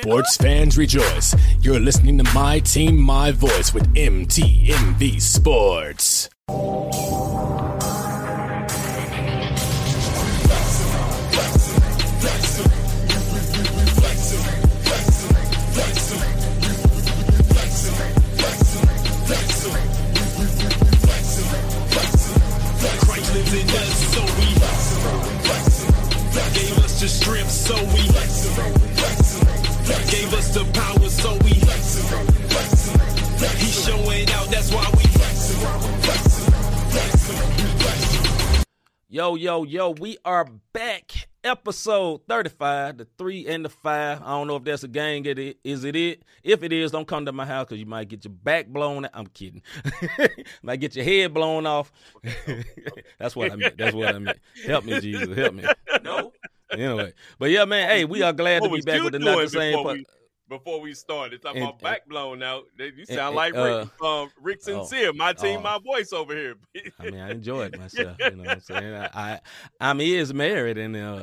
Sports fans rejoice. You're listening to My Team, My Voice with MTMV Sports. Christ lives in us, so we gave us the strength, so we gave us the power, so we He's showing out, that's why we Yo, yo, yo, we are back. Episode 35, the three and the five. I don't know if that's a gang. It i- Is it it? If it is, don't come to my house because you might get your back blown. I'm kidding. might get your head blown off. that's what I meant. That's what I meant. Help me, Jesus. Help me. No. Anyway, but yeah, man. Hey, we are glad What to be back with another same. before po- we, before we started? Talking And- about back blown out. You and- sound like uh, Rick, um, Rick oh, Sincere. my team, oh. my voice over here. I mean, I enjoy it myself. You know what I'm saying? I, I I'm is married and uh,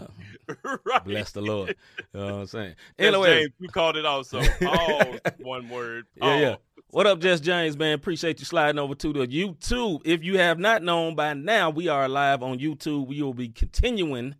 right. bless the Lord. You know what I'm saying? Anyway, you called it also. All one word. Yeah, yeah. What up, Jess James, man? Appreciate you sliding over to the YouTube. If you have not known by now, we are live on YouTube. We will be continuing,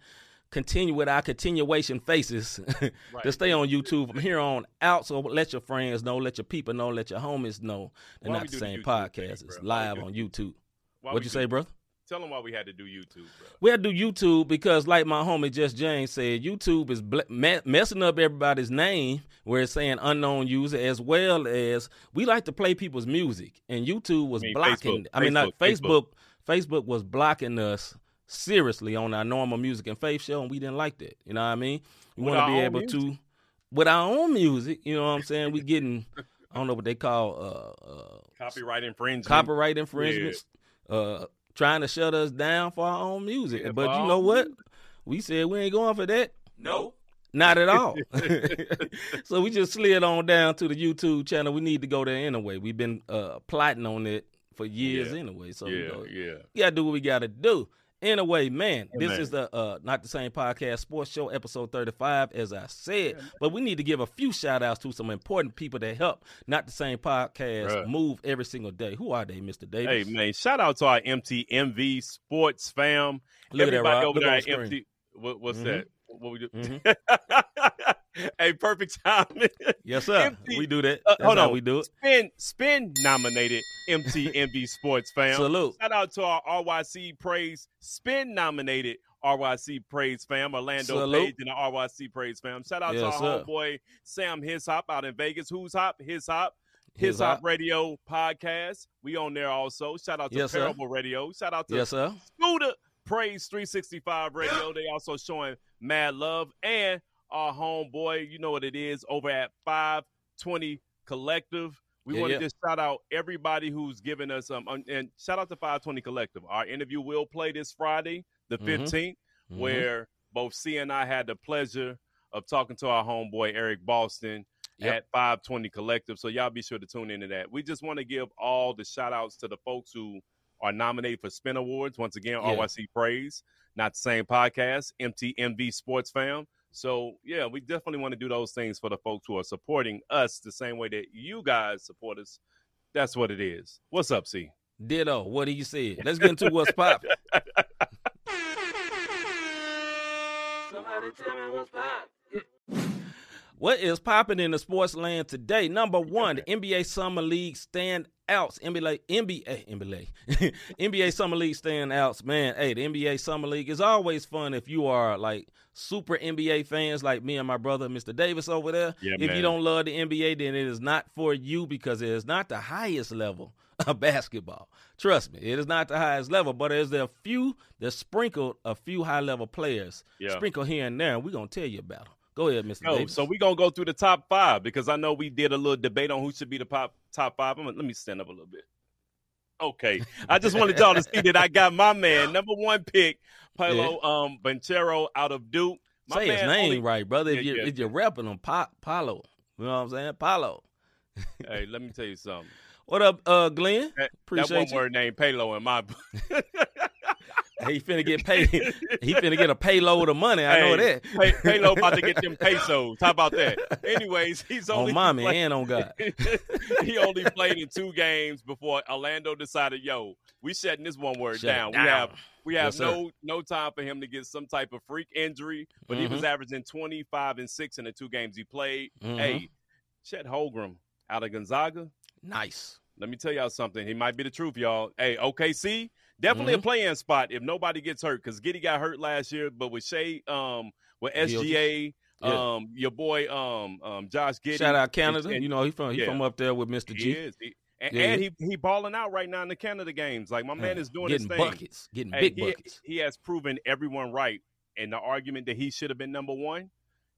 continue with our continuation faces to stay on YouTube from here on out. So let your friends know, let your people know, let your homies know. They're Why not the same podcast. thing, It's live on YouTube. Why What'd you say, brother? Tell them why we had to do YouTube, bro. We had to do YouTube because, like my homie Just James said, YouTube is ble- me- messing up everybody's name where it's saying unknown user, as well as we like to play people's music, and YouTube was I mean, blocking. Facebook, I mean, not Facebook, Facebook. Facebook was blocking us seriously on our normal music and faith show, and we didn't like that. You know what I mean? We want to be own able to, with our own music. You know what I'm saying? We getting, I don't know what they call uh, uh, Copyright infringement. copyright infringements, uh, trying to shut us down for our own music. Yeah, but you know what? We said we ain't going for that. No. Not at all. so we just slid on down to the YouTube channel. We need to go there anyway. We've been uh, plotting on it for years Yeah. anyway. So we Yeah, go, yeah. we gotta do what we gotta do. Anyway, man, this is the uh not the same podcast sports show episode 35 as I said, but we need to give a few shout outs to some important people that help not the same podcast Bruh. move every single day. Who are they, Mr. Davis? Hey man, shout out to our MTMV Sports fam. Look at that, Everybody Rob. over Look there at. MT. What, what's Mhm. that? What we do? Mhm. hey, perfect timing. Yes, sir. We do that. Uh, hold how on. we do it. Spin Spin nominated MTMV Sports fam. Salute. Shout out to our RYC Praise Spin nominated RYC Praise fam, Orlando Salute. Page and the RYC Praise fam. Shout out Yes, to our sir. homeboy Sam His Hop out in Vegas. Who's Hop? His Hop. His His Hop. Radio podcast. We on there also. Shout out to Yes, sir. Parable Radio. Shout out to Yes, sir. Scooter Praise 365 Radio. They also showing mad love. And our homeboy, you know what it is, over at 520 Collective. We Yeah, want to yeah. just shout out everybody who's given us um and shout out to 520 Collective. Our interview will play this Friday, the Mhm. 15th, Mhm. where both C and I had the pleasure of talking to our homeboy Eric Boston Yep. at 520 Collective. So y'all be sure to tune into that. We just want to give all the shout outs to the folks who are nominated for Spin Awards. Once again, Yeah. RYC Praise, not the same podcast, MTMV Sports Fam. So yeah, we definitely want to do those things for the folks who are supporting us the same way that you guys support us. That's what it is. What's up, C? Ditto. What do you say? Let's get into what's popping. Somebody tell me what's popping. What is popping in the sports land today? Number one, the NBA Summer League standouts. NBA, NBA, NBA, NBA Summer League standouts. Man, hey, the NBA Summer League is always fun if you are like super NBA fans, like me and my brother, Mr. Davis over there. Yeah, if you don't love the NBA, then it is not for you because it is not the highest level of basketball. Trust me, it is not the highest level, but there's a few that sprinkled a few high level players, Yeah. sprinkle here and there, and we're gonna tell you about them. Go ahead, Mr. Yo, Davis. so we're gonna go through the top five because I know we did a little debate on who should be the pop, top five. I'm gonna, let me stand up a little bit. Okay. I just wanted y'all to see that I got my man, number one pick, Paolo um Banchero out of Duke. My Say his name only- right, brother. If you're yeah, if you're repping him, pa- Paolo. You know what I'm saying? Paolo. Hey, let me tell you something. What up, uh, Glenn? That, that Appreciate one you. word named Palo in my he finna get paid. he finna get a payload of money. I know that. Pay, Paylo about to get them pesos. How about that? Anyways, he's only on mommy played- and on God. he only played in two games before Orlando decided, yo, we shutting this one word down. down. We have we have Yes, sir. no no time for him to get some type of freak injury. But he Mm-hmm. was averaging twenty five and six in the two games he played. Mhm. Hey, Chet Holmgren out of Gonzaga. Nice. Let me tell y'all something. He might be the truth, y'all. Hey, OKC, definitely Mm-hmm. a playing spot if nobody gets hurt. Because Giddey got hurt last year, but with Shai, um, with SGA, Yeah. um, your boy, um, um, Josh Giddey. Shout out Canada. and- you know he from he yeah. from up there with Mr. He G. is. He, and, Yeah, and he he balling out right now in the Canada games. Like my man is doing getting his thing. buckets, getting Hey, big he, buckets. he has proven everyone right. And the argument that he should have been number one,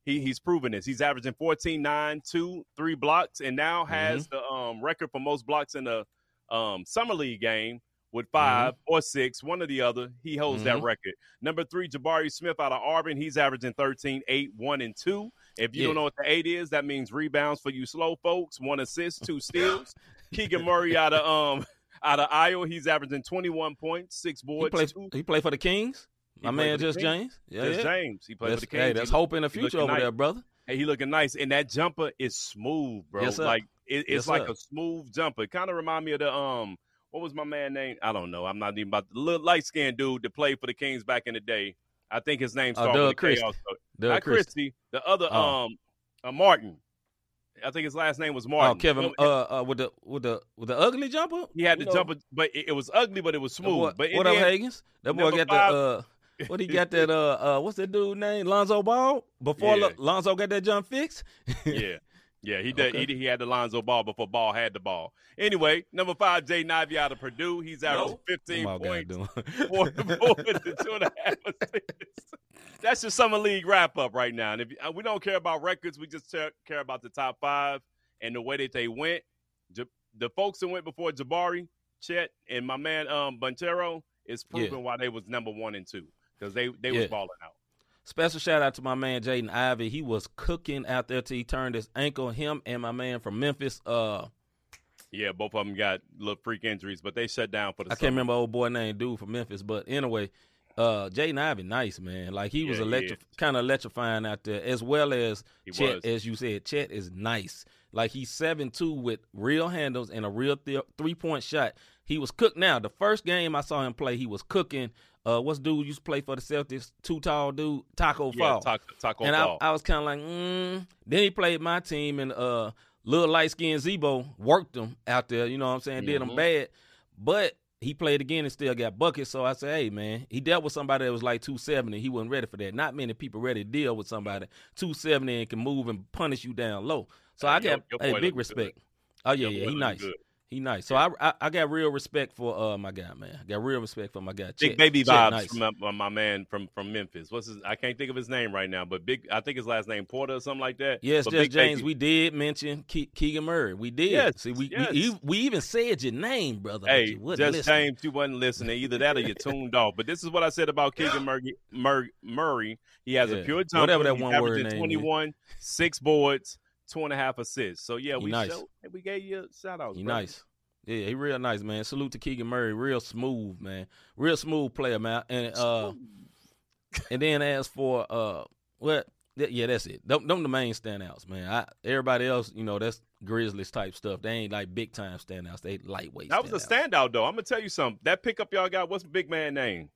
he he's proven this. He's averaging 14, 9, 2, 3 blocks, and now Mm-hmm. has the um, record for most blocks in the um, summer league game with Mm-hmm. 5 or six, one or the other. He holds that record. Number three, Jabari Smith out of Auburn. He's averaging 13, 8, 1, and 2. If you Yeah. don't know what the eight is, that means rebounds for you slow folks. One assist, two steals. Keegan Murray out of um out of Iowa, he's averaging 21 points, six He boards, two he play for the Kings. He My man just Kings. James. Yeah, That's yeah. James. He played That's, for the Kings. hey, that's look- hope in the future over nice. there, brother. Hey, he looking nice, and that jumper is smooth, bro. Yes, like it, it's Yes, like sir. a smooth jumper. Kind of remind me of the um, what was my man name? I don't know. I'm not even about the little light skinned dude that played for the Kings back in the day. I think his name Uh, started Doug with Christie. also. Doug Not Christie. Christie. The other Oh. um, uh, Martin. I think his last name was Oh, Martin. Kevin, Him- uh, uh, with the with the with the ugly jumper. he had the know, jumper, but it, it was ugly, but it was smooth. boy- but what up, end- Higgins? That boy got five- the uh, what he got that uh, uh, what's that dude name? Lonzo Ball. Before Yeah. Lo- Lonzo got that jump fixed. yeah. Yeah, he did. Okay. He, he had the Lonzo ball before Ball had the ball. Anyway, number five, Jay Nivey out of Purdue. He's out averaging 15 What points, doing? four boards, and two and a half assists. That's your summer league wrap up right now. And if uh, we don't care about records, we just care, care about the top five and the way that they went. Ja- the folks that went before Jabari, Chet, and my man um Banchero is Yeah. proving why they was number one and two because they they Yeah. was balling out. Special shout out to my man Jaden Ivey. He was cooking out there till he turned his ankle. Him and my man from Memphis. Uh, Yeah, both of them got little freak injuries, but they shut down for the. I can't remember old boy name dude from Memphis, but anyway, uh, Jaden Ivey, nice man. Like he was Yeah, he electri- kind of electrifying out there, as well as He Chet, was. as you said. Chet is nice. Like he's seven two with real handles and a real th- three point shot. He was cooked. Now the first game I saw him play, he was cooking. Uh, what's dude used to play for the Celtics? Too tall dude, Tacko Yeah, Fall. Tacko, Tacko and I, Fall. I was kind of like, mm. then he played my team, and uh, little light skinned Zebo worked him out there. You know what I'm saying? Did him Mhm. bad, but he played again and still got buckets. So I said, hey man, he dealt with somebody that was like 270. He wasn't ready for that. Not many people ready to deal with somebody 270 and can move and punish you down low. So Hey, I got your hey, big look good. respect. Oh yeah, Your yeah, he nice. good. He nice. So I, I I got real respect for uh my guy, man. I got real respect for my guy. Big baby Chet vibes nice. from my, my man from from Memphis. What's his? I can't think of his name right now, but big. I think his last name Porter or something like that. Yes, just James. Baby- We did mention Ke- Keegan Murray. We did. Yes, See, we, yes. we we even said your name, brother. Hey, just listening. James, you wasn't listening. Either that or you tuned off. But this is what I said about Keegan Murray. Murray. He has Yeah. a pure jumper. Whatever that one word name 21, six boards, two and a half assists. So yeah, He we nice. showed, we gave you a shout out. He nice. Yeah, he real nice, man. Salute to Keegan Murray. Real smooth, man. Real smooth player, man. And uh, and then as for uh, what? th- Yeah, that's it. Them, them the main standouts, man. I, everybody else, you know, that's Grizzlies type stuff. They ain't like big time standouts. They lightweight. That was a standout though. I'm gonna tell you something. That pickup y'all got. What's the big man name?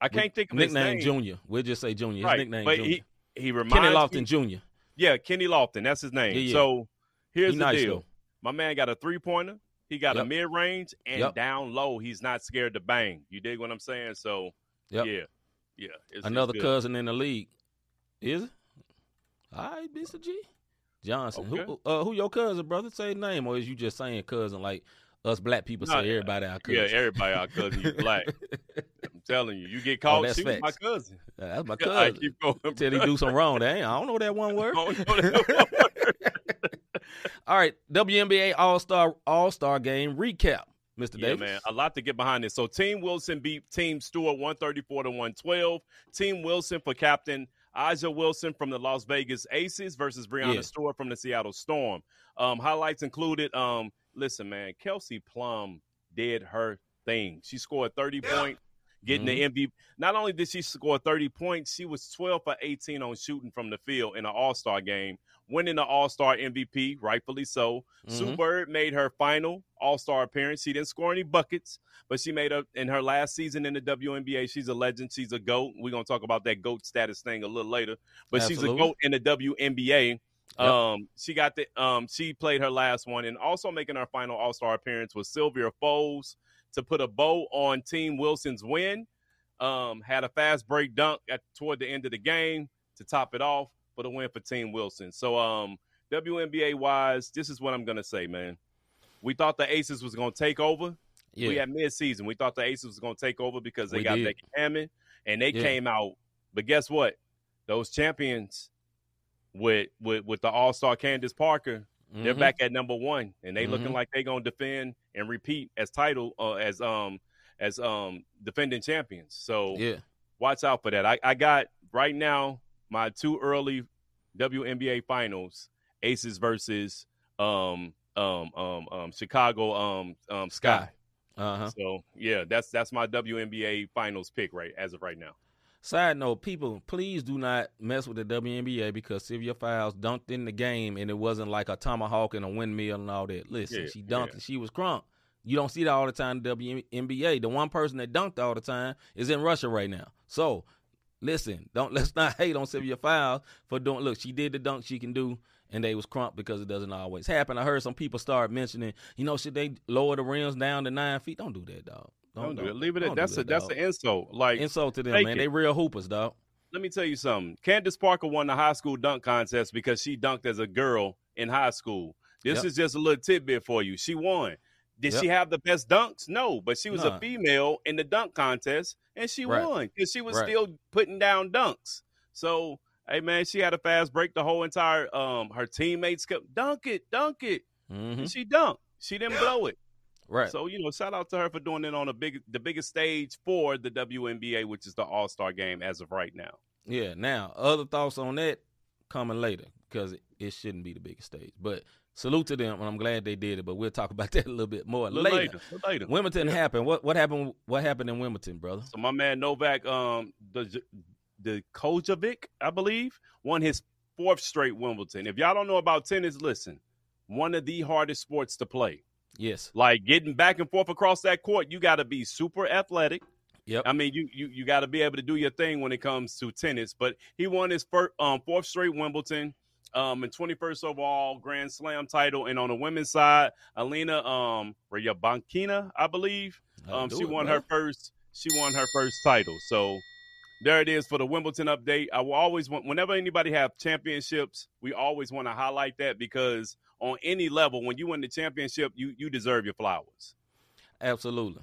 I can't think of nickname his name. Junior. We'll just say Junior. His right, nickname but Junior. he he reminds Kenny me- Lofton Junior. Yeah, Kenny Lofton. That's his name. Yeah, yeah. So here's He the nice, deal. though. My man got a three pointer. He got a mid range and Yep. down low. He's not scared to bang. You dig what I'm saying? So Yep. yeah, yeah. It's, it's Another good. cousin in the league. Is it? All right, Mr. G. Johnson. Okay. Who uh, who your cousin, brother? Say his name, or is you just saying cousin like us black people No, say everybody our cousin? Yeah, everybody our cousin. You black. I'm telling you, you get Oh, caught. that's she was my facts. cousin. That's my cousin. I cousin. keep going. until he do something wrong. Dang, I don't know that one word. I don't know that All right, WNBA All Star All Star Game recap, Mr. Yeah, Davis. man, a lot to get behind this. So, Team Wilson beat Team Stewart 134 to 112. Team Wilson for captain Aja Wilson from the Las Vegas Aces versus Breanna Yeah. Stewart from the Seattle Storm. Um, highlights included, um, listen, man, Kelsey Plum did her thing. She scored 30 points. Getting the MVP. Not only did she score 30 points, she was 12 for 18 on shooting from the field in an All Star game, winning the All Star MVP, rightfully so. Sue Mhm. Bird made her final All Star appearance. She didn't score any buckets, but she made up in her last season in the WNBA. She's a legend. She's a GOAT. We're going to talk about that GOAT status thing a little later, but she's a GOAT in the WNBA. Yep. Um, she got the um, she played her last one, and also making her final All Star appearance was Sylvia Fowles to put a bow on Team Wilson's win. Um, had a fast break dunk at toward the end of the game to top it off for the win for Team Wilson. So, um, WNBA wise, this is what I'm gonna say, man. We thought the Aces was gonna take over. Yeah. We had mid season. We thought the Aces was gonna take over because they We got did. Becky Hammon and they Yeah. came out. But guess what? Those champions with with with the All Star Candace Parker, they're Mhm. back at number one, and they looking Mhm. like they gonna defend and repeat as title uh, as um as um defending champions. So Yeah. watch out for that. I, I got right now my two early WNBA finals: Aces versus um um um um Chicago um um Sky. Uh huh. So yeah, that's that's my WNBA finals pick right as of right now. Side note, people, please do not mess with the WNBA because Sylvia Fowles dunked in the game and it wasn't like a tomahawk and a windmill and all that. Listen, Yeah, she dunked yeah. and she was crunk. You don't see that all the time in the WNBA. The one person that dunked all the time is in Russia right now. So listen, don't let's not hate on Sylvia Fowles for doing look, she did the dunk she can do and they was crunk because it doesn't always happen. I heard some people start mentioning, you know, should they lower the rims down to nine feet? Don't do that, dog. Don't, do it. Leave it at that's a that, that's an insult. Like insult to them, man. it. They real hoopers, dog. let me tell you something. Candace Parker won the high school dunk contest because she dunked as a girl in high school. This Yep. is just a little tidbit for you. She won. Did Yep. she have the best dunks? No, but she was Nah. a female in the dunk contest and she Right. won because she was Right. still putting down dunks. So, hey man, she had a fast break. The whole entire um her teammates kept dunk it, dunk it. hmm And she dunked. She didn't blow it. Right. So you know, shout out to her for doing it on a big, the biggest stage for the WNBA, which is the All Star Game as of right now. Yeah. Now, other thoughts on that coming later because it, it shouldn't be the biggest stage. But salute to them, and I'm glad they did it. But we'll talk about that a little bit more little later. later, later. Wimbledon happened. What what happened? What happened in Wimbledon, brother? So my man Novak, um, the the Djokovic, I believe, won his fourth straight Wimbledon. If y'all don't know about tennis, listen, one of the hardest sports to play. Yes. Like getting back and forth across that court, you got to be super athletic. Yep. I mean, you you you got to be able to do your thing when it comes to tennis. But he won his first, um, fourth straight Wimbledon, um, and 21st overall Grand Slam title. And on the women's side, Alina um Ryabankina, I believe, um, she doing, won brother? her first. She won her first title. So there it is for the Wimbledon update. I will always want whenever anybody have championships, we always want to highlight that because on any level, when you win the championship, you you deserve your flowers. Absolutely.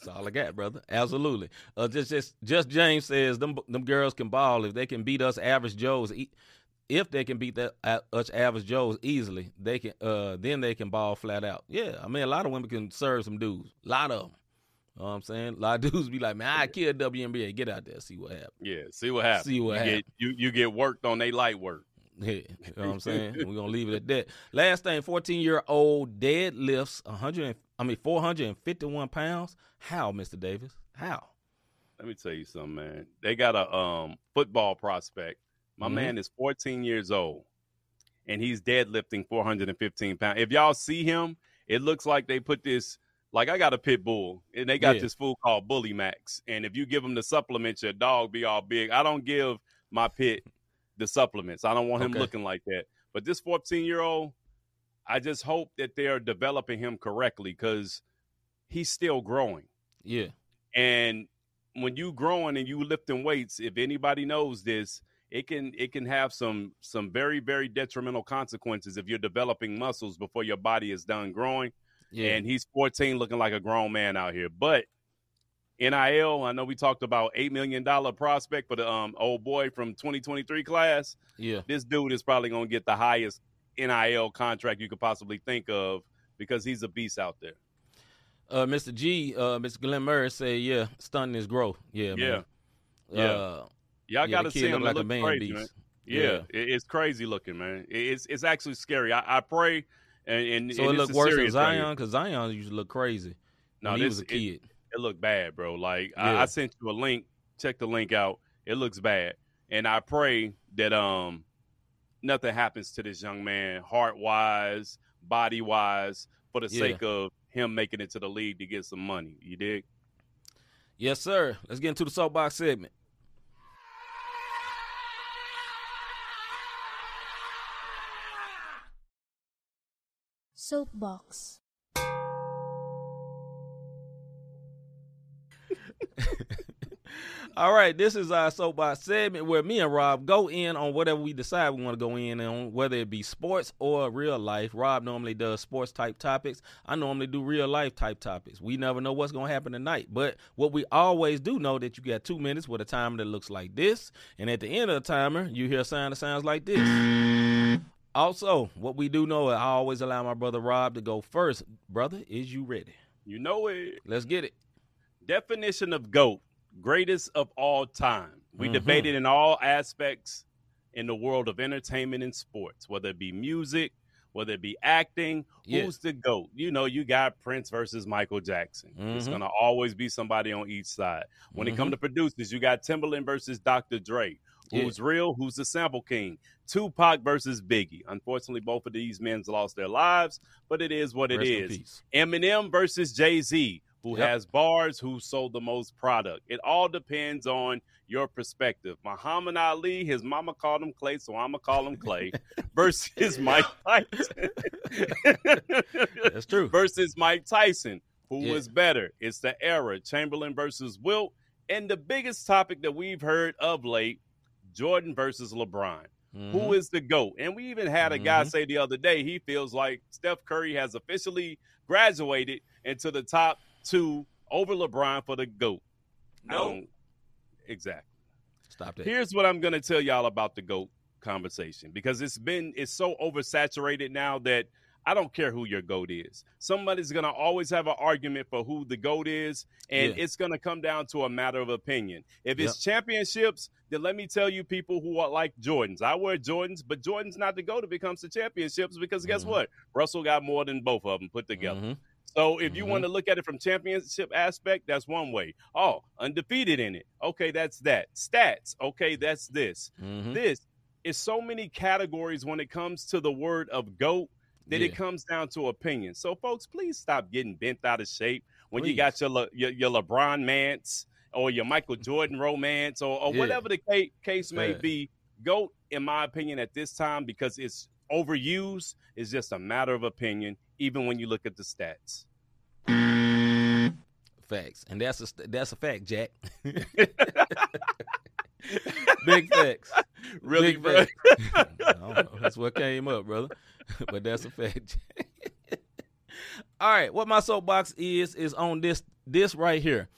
That's all I got, brother. Absolutely. Uh, just, just, just James says them, them girls can ball if they can beat us average Joes. e- If they can beat that us average Joes easily, they can. Uh, then they can ball flat out. Yeah, I mean, a lot of women can serve some dudes. A lot of them. You know what I'm saying? A lot of dudes be like, man, I kill WNBA. Get out there, see what happens. Yeah, see what happens. See what you happens. Get, you you get worked on they light work. Yeah, you know what I'm saying? We're gonna leave it at that. Last thing, 14 year old deadlifts 100, I mean 451 pounds. How, Mr. Davis? How? Let me tell you something, man. They got a um football prospect. My Mhm. man is 14 years old, and he's deadlifting 415 pounds. If y'all see him, it looks like they put this. Like I got a pit bull, and they got Yeah. this fool called Bully Max. And if you give him the supplements, your dog be all big. I don't give my pit the supplements. I don't want him Okay. looking like that. But this 14 year old, I just hope that they're developing him correctly because he's still growing. Yeah, And when you growing and you lifting weights, if anybody knows this, it can it can have some some very very detrimental consequences if you're developing muscles before your body is done growing. Yeah, And he's 14, looking like a grown man out here. But NIL, I know we talked about eight million dollar prospect for the um old boy from 2023 class. yeah. This dude is probably gonna get the highest NIL contract you could possibly think of because he's a beast out there. Uh, Mr. G, uh, Mr. Glenn Murray say, yeah, stunning his growth. Yeah, man. Yeah. Uh, Y'all yeah, got to see him. like a man crazy, man. beast. Yeah, Yeah. it's crazy looking, man. It's it's actually scary. I, I pray, and, and So and it looked worse than. Zion because Zion used to look crazy. No, when he was a it- kid. it looked bad, bro. Like Yeah. I, I sent you a link. Check the link out. It looks bad, and I pray that um nothing happens to this young man, heart wise, body wise, for the Yeah. sake of him making it to the league to get some money. You dig? Yes, sir. Let's get into the soapbox segment. Soapbox. All right, this is our soapbox segment where me and Rob go in on whatever we decide we want to go in on, whether it be sports or real life. Rob normally does sports type topics. I normally do real life type topics. We never know what's going to happen tonight, but what we always do know that you got two minutes with a timer that looks like this, and at the end of the timer, you hear a sound that sounds like this. Also, what we do know, I always allow my brother Rob to go first. Brother, is you ready? You know it. Let's get it. Definition of GOAT, greatest of all time. We Mhm. debated in all aspects in the world of entertainment and sports, whether it be music, whether it be acting. Yeah. Who's the GOAT? You know, you got Prince versus Michael Jackson. It's Mhm. going to always be somebody on each side. When it comes to producers, you got Timbaland versus Dr. Dre. Yeah. Who's real? Who's the sample king? Tupac versus Biggie. Unfortunately, both of these men lost their lives, but it is what it Rest is. Eminem versus Jay Z, who Yep. has bars, who sold the most product. It all depends on your perspective. Muhammad Ali, his mama called him Clay, so I'm gonna call him Clay. versus Mike Tyson. That's true. versus Mike Tyson, who Yeah. was better. It's the era. Chamberlain versus Wilt, and the biggest topic that we've heard of late: Jordan versus LeBron. Mhm. Who is the GOAT? And we even had a guy Mhm. say the other day he feels like Steph Curry has officially graduated into the top two over LeBron for the GOAT. No. Exactly. Stop that. Here's what I'm going to tell y'all about the GOAT conversation because it's been it's so oversaturated now that I don't care who your GOAT is. Somebody's going to always have an argument for who the GOAT is and Yeah. it's going to come down to a matter of opinion. If it's championships, then let me tell you people who are like Jordans. I wear Jordans, but Jordan's not the GOAT if it comes to championships because guess Mhm. what? Russell got more than both of them put together. Mhm. So if you Mhm. want to look at it from championship aspect, that's one way. Oh, undefeated in it. Okay, that's that. Stats. Okay, that's this. Mhm. This is so many categories when it comes to the word of GOAT that it comes down to opinion. So folks, please stop getting bent out of shape when you got your Le- your, your LeBron mance or your Michael Jordan romance or, or Yeah. whatever the ca- case may Bad. be. GOAT, in my opinion, at this time, because it's overused, is just a matter of opinion, even when you look at the stats. Facts, and that's a that's a fact, Jack. Big facts. Really, Big facts. I don't know. That's what came up, brother. but that's a fact. All right, what my soapbox is is on this this right here.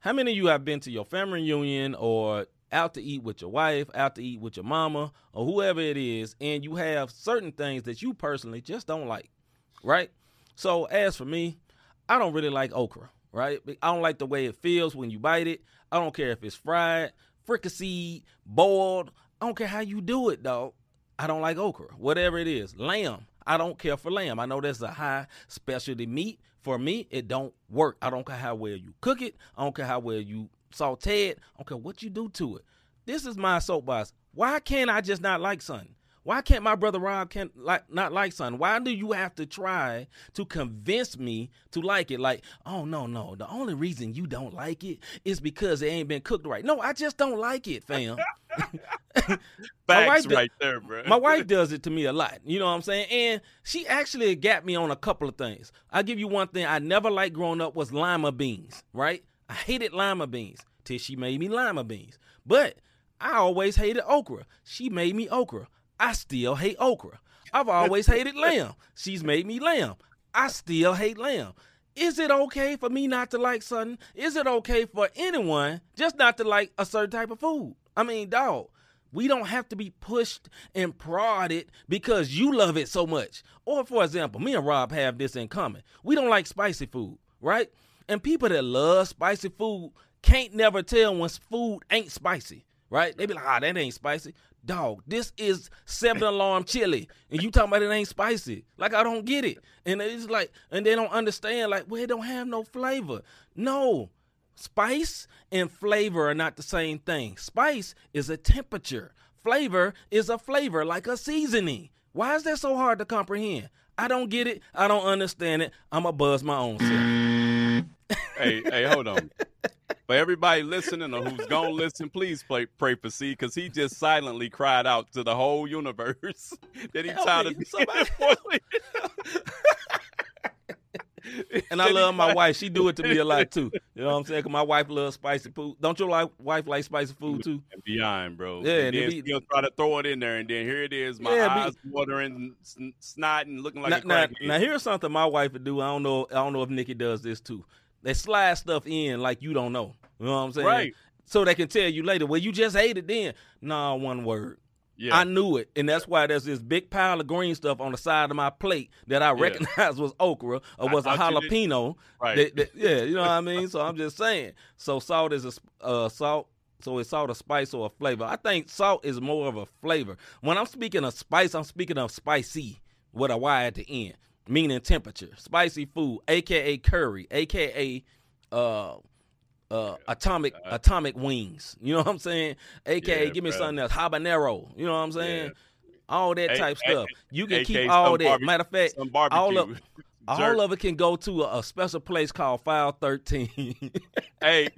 How many of you have been to your family reunion or out to eat with your wife, out to eat with your mama, or whoever it is, and you have certain things that you personally just don't like, right? So as for me, I don't really like okra, right? I don't like the way it feels when you bite it. I don't care if it's fried, fricasseed, boiled. I don't care how you do it, dog. I don't like okra, whatever it is. Lamb, I don't care for lamb. I know that's a high specialty meat. For me, it don't work. I don't care how well you cook it. I don't care how well you saute it. I don't care what you do to it. This is my soapbox. Why can't I just not like something? Why can't my brother Rob can like not like something? Why do you have to try to convince me to like it? Like, oh no, no. The only reason you don't like it is because it ain't been cooked right. No, I just don't like it, fam. My Facts wife right there, bro. My wife does it to me a lot. You know what I'm saying? And she actually got me on a couple of things. I'll give you one thing I never liked growing up was lima beans, right? I hated lima beans till she made me lima beans. But I always hated okra. She made me okra. I still hate okra. I've always hated lamb. She's made me lamb. I still hate lamb. Is it okay for me not to like something? Is it okay for anyone just not to like a certain type of food? I mean, dog, we don't have to be pushed and prodded because you love it so much. Or, for example, me and Rob have this in common. We don't like spicy food, right? And people that love spicy food can't never tell when food ain't spicy, right? They be like, ah, that ain't spicy. Dog, this is seven alarm chili, and you talking about it ain't spicy. Like I don't get it, and it's like, and they don't understand. Like, well, it don't have no flavor. No, spice and flavor are not the same thing. Spice is a temperature. Flavor is a flavor, like a seasoning. Why is that so hard to comprehend? I don't get it. I don't understand it. I'ma buzz my own self. hey, hey, hold on. For everybody listening or who's gonna listen, please play, pray for C because he just silently cried out to the whole universe that he Help tired me, of somebody. And I love my wife. She do it to me a lot too. You know what I'm saying? 'Cause my wife loves spicy food. Don't your like wife like spicy food too? and beyond, bro. Yeah, and and then be- try to throw it in there, and then here it is, my Yeah, be- eyes watering, sn- snotting, looking like now, a now, now here's something my wife would do. I don't know. I don't know if Nikki does this too. They slide stuff in like you don't know. You know what I'm saying? Right. So they can tell you later. Well, you just ate it then. Nah, one word. yeah, I knew it, and that's why there's this big pile of green stuff on the side of my plate that I recognized was okra or was a you did- jalapeno. Right. that- that- yeah, you know what I mean. So I'm just saying. So salt is a uh, salt. So it's salt a spice or a flavor. I think salt is more of a flavor. When I'm speaking of spice, I'm speaking of spicy with a Y at the end, meaning temperature. Spicy food, aka curry, aka uh uh, atomic atomic wings. You know what I'm saying? AKA, Yeah, give me bruh. something else. Habanero. You know what I'm saying? All that A- type A- stuff. You can AK keep all that. Matter of fact, all of all of it can go to a, a special place called File 13. Hey,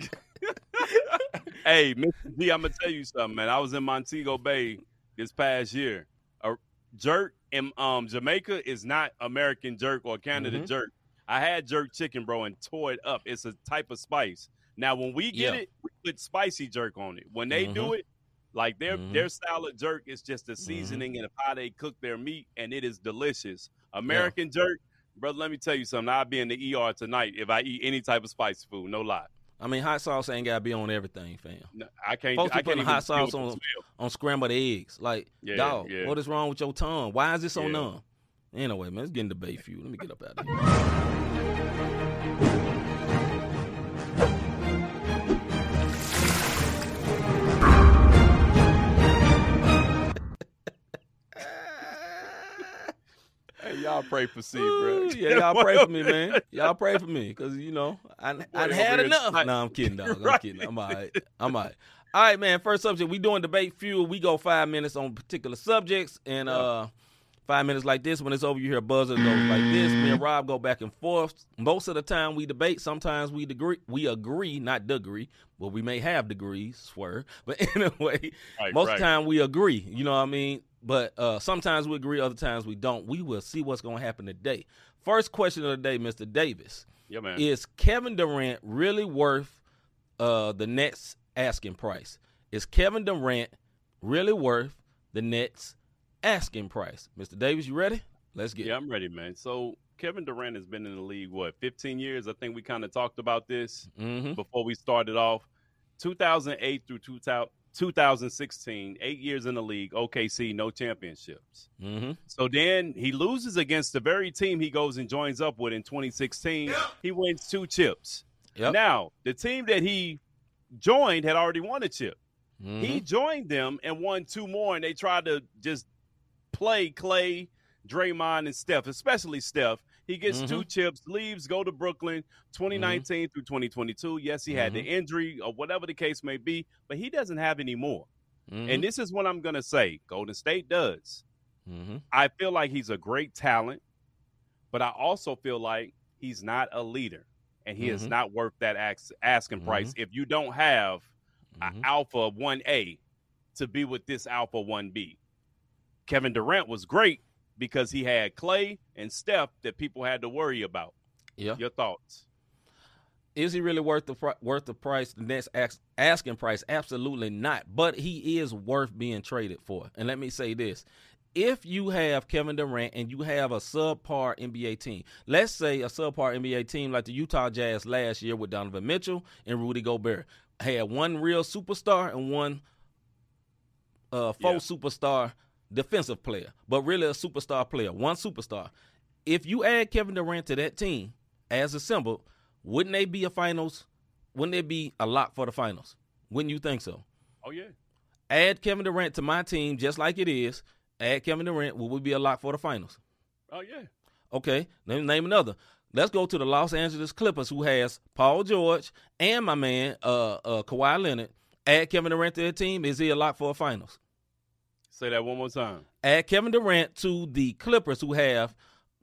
hey, Mr. G, I'm gonna tell you something, man. I was in Montego Bay this past year. A jerk um Jamaica is not American jerk or Canada Mhm. jerk. I had jerk chicken, bro, and tore it up. It's a type of spice. Now, when we get Yeah. it, we put spicy jerk on it. When they do it, like their Mhm. their style of jerk is just the seasoning and how they cook their meat, and it is delicious. American jerk, brother. Let me tell you something. I'll be in the ER tonight if I eat any type of spicy food. No lie. I mean, hot sauce ain't gotta be on everything, fam. No, I can't. Folks I can't putting hot sauce on- On scrambled eggs. Like, Yeah, dog, yeah. what is wrong with your tongue? Why is it so Yeah. numb? Anyway, man, let's get in debate feud. Let me get up out of here. Y'all pray for C, bro. Yeah, y'all pray for me, man. Y'all pray for me, cause you know I I had enough. No, I'm kidding, dog. I'm kidding. I'm all right. I'm all right. All right, man. First subject, we doing debate fuel. We go five minutes on particular subjects, and uh, five minutes like this. When it's over, you hear buzzer goes like this. Me and Rob go back and forth. Most of the time, we debate. Sometimes we agree. We agree, not degree, but we may have degrees. Swear, but anyway, Right, most right. of the time we agree. You know what I mean? But uh, sometimes we agree, other times we don't. We will see what's going to happen today. First question of the day, Mr. Davis. Yeah, man. Is Kevin Durant really worth uh, the Nets asking price? Is Kevin Durant really worth the Nets asking price? Mr. Davis, you ready? Let's get Yeah, it. I'm ready, man. So Kevin Durant has been in the league what 15 years. I think we kind of talked about this Mm-hmm. before we started off. 2008 through 2000, 2016, eight years in the league. OKC, no championships. Mm-hmm. So then he loses against the very team he goes and joins up with in 2016. He wins two chips. Yep. Now, the team that he joined had already won a chip. Mhm. He joined them and won two more, and they tried to just play Clay, Draymond, and Steph, especially Steph. He gets two mm-hmm. chips, leaves, go to Brooklyn mm-hmm. 2019 through 2022. Yes, he had the mm-hmm. injury or whatever the case may be, but he doesn't have any more. And this is what I'm going to say Golden State does. Mhm. I feel like he's a great talent, but I also feel like he's not a leader and he is not worth that ax- asking price if you don't have an alpha 1A to be with this alpha 1B. Kevin Durant was great because he had Clay and Steph that people had to worry about. Yeah. Your thoughts? Is he really worth the worth the price? The next ask, asking price? Absolutely not. But he is worth being traded for. And let me say this: if you have Kevin Durant and you have a subpar NBA team, let's say a subpar NBA team like the Utah Jazz last year with Donovan Mitchell and Rudy Gobert, had one real superstar and one uh, faux superstar defensive player, but really a superstar player, one superstar. If you add Kevin Durant to that team as assembled, wouldn't they be a finals? Wouldn't they be a lot for the finals? Wouldn't you think so? Oh yeah. Add Kevin Durant to my team just like it is. Add Kevin Durant. Will we be a lock for the finals? Oh yeah. Okay, let me name another. Let's go to the Los Angeles Clippers, who has Paul George and my man uh, uh, Kawhi Leonard. Add Kevin Durant to their team. Is he a lock for a finals? Say that one more time. Add Kevin Durant to the Clippers, who have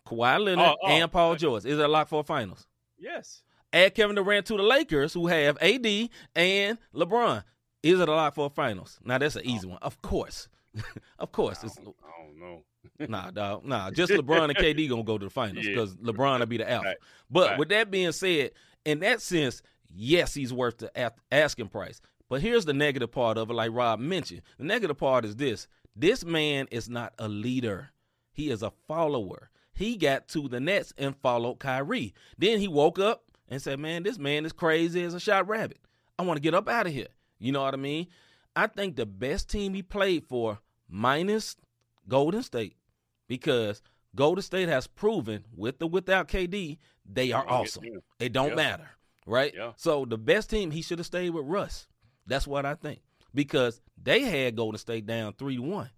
Kawhi Leonard Oh, oh, and Paul okay. George. Is it a lock for finals? Yes. Add Kevin Durant to the Lakers, who have AD and LeBron. Is it a lock for finals? Now that's an oh. easy one. Of course, of course. I don't, I don't know. nah, dog, nah. Just LeBron and KD gonna go to the finals Yeah. because LeBron will be the alpha. Right. But Right. with that being said, in that sense, yes, he's worth the asking price. But here's the negative part of it, like Rob mentioned. The negative part is this: this man is not a leader; he is a follower. He got to the Nets and followed Kyrie. Then he woke up and said, "Man, this man is crazy as a shot rabbit. I want to get up out of here." You know what I mean? I think the best team he played for, minus Golden State, because Golden State has proven with or without KD, they are awesome. It don't Yeah. matter, right? Yeah. So the best team he should have stayed with Russ. That's what I think because they had Golden State down three to one.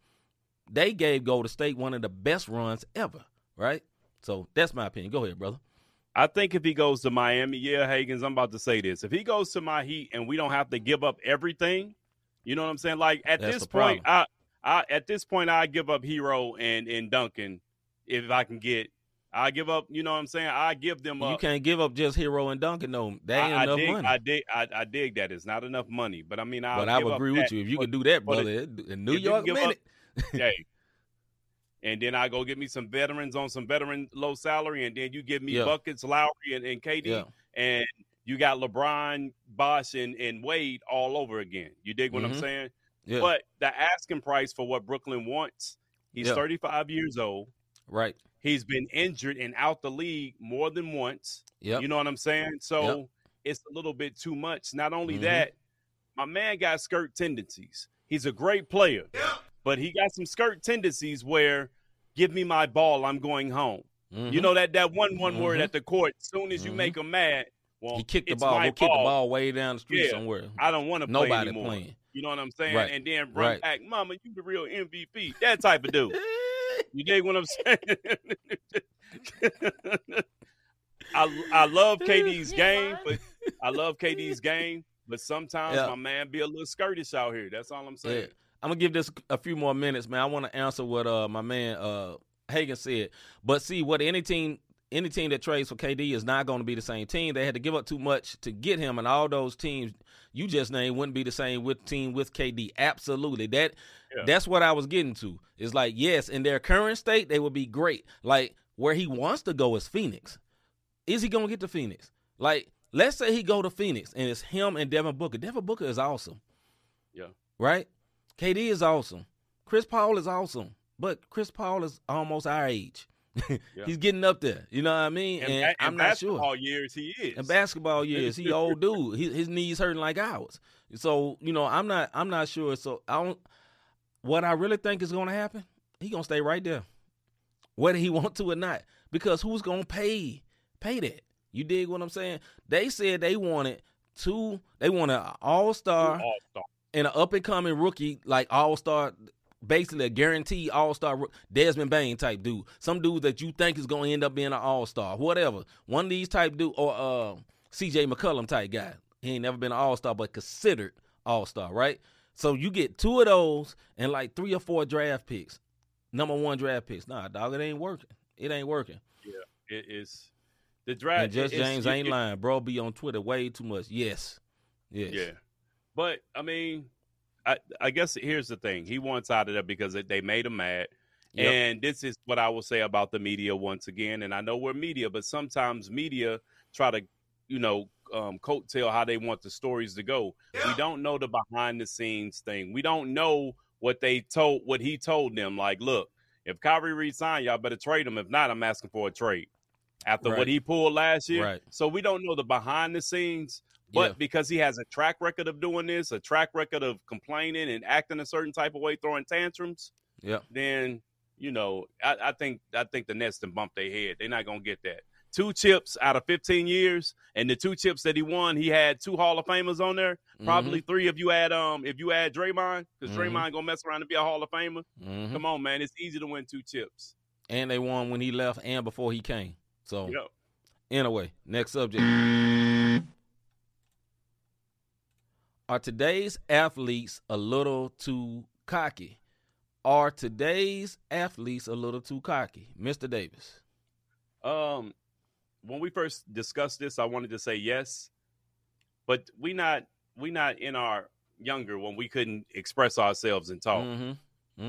They gave Golden State one of the best runs ever, right? So that's my opinion. Go ahead, brother. I think if he goes to Miami, yeah, Hagens, I'm about to say this. If he goes to my Heat and we don't have to give up everything, you know what I'm saying? Like at That's this point, I, I at this point I give up Herro and and Duncan if I can get. I give up. You know what I'm saying? I give them You can't give up just Herro and Duncan. No, that ain't I, I enough dig, money. I dig. I, I dig that it's not enough money, but I mean, I'll but I would up agree that. with you if you But- could do that, brother. in New York up- minute. hey. And then I go get me some veterans on some veteran low salary, and then you give me Yeah. buckets, Lowry and, and KD, Yeah. and you got LeBron, Bosh, and, and Wade all over again. You dig what I'm Mhm. saying? Yeah. But the asking price for what Brooklyn wants, he's Yeah. 35 years old. right. He's been injured and out the league more than once. Yep. You know what I'm saying? So it's a little bit too much. Not only Mhm. that, my man got skirt tendencies. He's a great player, but he got some skirt tendencies where give me my ball, I'm going home. You Mhm. know that that one one word Mhm. at the court. As soon as you Mhm. make him mad, well, he kicked the ball. my Go kick the ball way down the street Yeah. somewhere. I don't want to play Nobody anymore. playing. You know what I'm saying? Right. And then run Right. back, Mama, you the real MVP. That type of dude. You dig what I'm saying? I I love KD's game, but I love KD's game, but sometimes Yeah. my man be a little skirtish out here. That's all I'm Yeah. saying. I'm gonna give this a few more minutes, man. I want to answer what uh my man uh Hagan said. But see, what any team any team that trades for KD is not going to be the same team. They had to give up too much to get him, and all those teams you just named wouldn't be the same with team with KD. Absolutely, that Yeah. that's what I was getting to. It's like yes, in their current state, they would be great. Like where he wants to go is Phoenix. Is he gonna get to Phoenix? Like let's say he go to Phoenix and it's him and Devin Booker. Devin Booker is awesome Yeah. right? KD is awesome. Chris Paul is awesome, but Chris Paul is almost our age. He's getting up there. You know what I mean? And, And, I'm in not basketball sure. years he is. In basketball years, he old dude. His, his knees hurting like ours. So you know, I'm not. I'm not sure. So I don't. What I really think is going to happen, he gonna stay right there, whether he want to or not. Because who's gonna pay pay that? You dig what I'm saying? They said they wanted two. They want an all star All-star. and an up and coming rookie, like all star, basically a guaranteed all star Desmond Bane type dude. Some dude that you think is going to end up being an all star, whatever. One of these type dude or uh, C.J. McCollum type guy. He ain't never been an all star, but considered all star, right? So you get two of those and like three or four draft picks, number one draft picks. Nah, dog, it ain't working. It ain't working. Yeah, it is the draft. And Just James you- ain't it- lying, bro. Be on Twitter way too much. Yes, yes, Yeah, but I mean, I I guess here's the thing: he wants out of there because they- they made him mad. Yep. And this is what I will say about the media once again. And I know we're media, but sometimes media try to, you know, um, coattail how they want the stories to go. We don't know the behind the scenes thing. We don't know what they told, what he told them. Like, look, if Kyrie resign, y'all better trade him. If not, I'm asking for a trade. After Right. what he pulled last year, Right. so we don't know the behind the scenes. But Yeah. because he has a track record of doing this, a track record of complaining and acting a certain type of way, throwing tantrums, Yep. then you know, I, I think I think the Nets can bump their head. They're not gonna get that. Two chips out of 15 years, and the two chips that he won, he had two Hall of Famers on there. Probably three if you add um if you add Draymond, because Mhm. Draymond gonna mess around and be a Hall of Famer. Mhm. Come on, man, it's easy to win two chips. And they won when he left and before he came. So Yep. anyway, next subject. Are today's athletes a little too cocky? Are today's athletes a little too cocky, Mr. Davis? Um, when we first discussed this, I wanted to say yes, but we not we not in our younger when we couldn't express ourselves and talk. Mhm.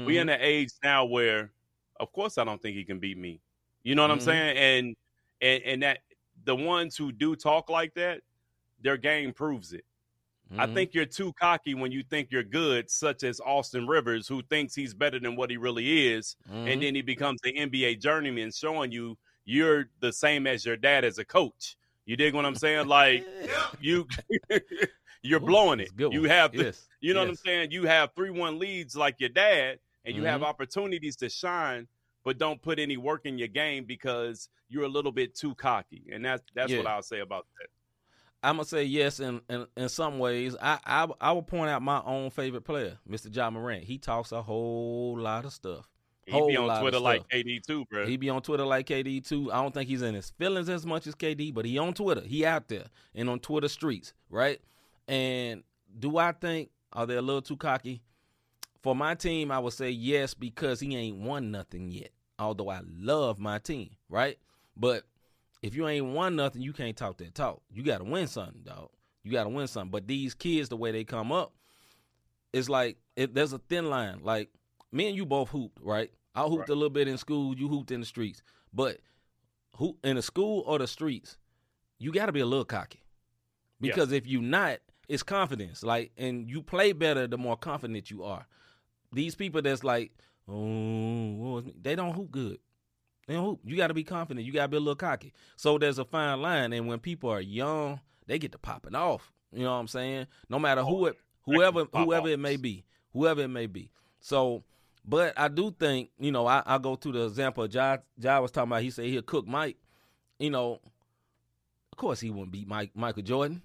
We Mhm. in an age now where, of course, I don't think he can beat me. You know what I'm Mhm. saying? And and and that the ones who do talk like that, their game proves it. I Mhm. think you're too cocky when you think you're good, such as Austin Rivers, who thinks he's better than what he really is, and then he becomes the NBA journeyman, showing you you're the same as your dad as a coach. You dig what I'm saying? Like you, you're Ooh, blowing it. You have the, Yes, you know what I'm saying? You have three one leads like your dad, and you have Mhm. opportunities to shine, but don't put any work in your game because you're a little bit too cocky, and that's that's what I'll say about that. I'm gonna say yes in, in in some ways. I, I I will point out my own favorite player, Mr. Ja Morant. He talks a whole lot of stuff. He be on Twitter like. KD too, bro. He be on Twitter like KD too. I don't think he's in his feelings as much as KD, but he on Twitter. He out there and on Twitter streets, right? And do I think are they a little too cocky? For my team, I would say yes because he ain't won nothing yet. Although I love my team, right? But if you ain't won nothing, you can't talk that talk. You got to win something, dog. You got to win something. But these kids, the way they come up, it's like it, there's a thin line. Like me and you both hooped, right? I hooped Right. a little bit in school. You hooped in the streets. But who in the school or the streets, you got to be a little cocky because if you not, it's confidence. Like, and you play better the more confident you are. These people that's like, oh, oh me?" they don't hoop good. They don't hoop. You got to be confident. You got to be a little cocky. So there's a fine line. And when people are young, they get to popping off. You know what I'm saying? No matter who it, whoever, whoever it may be, whoever it may be. So, but I do think, you know, I, I go to the example Ja, Ja was talking about, he said he'll cook Mike. You know, of course he wouldn't beat Mike, Michael Jordan,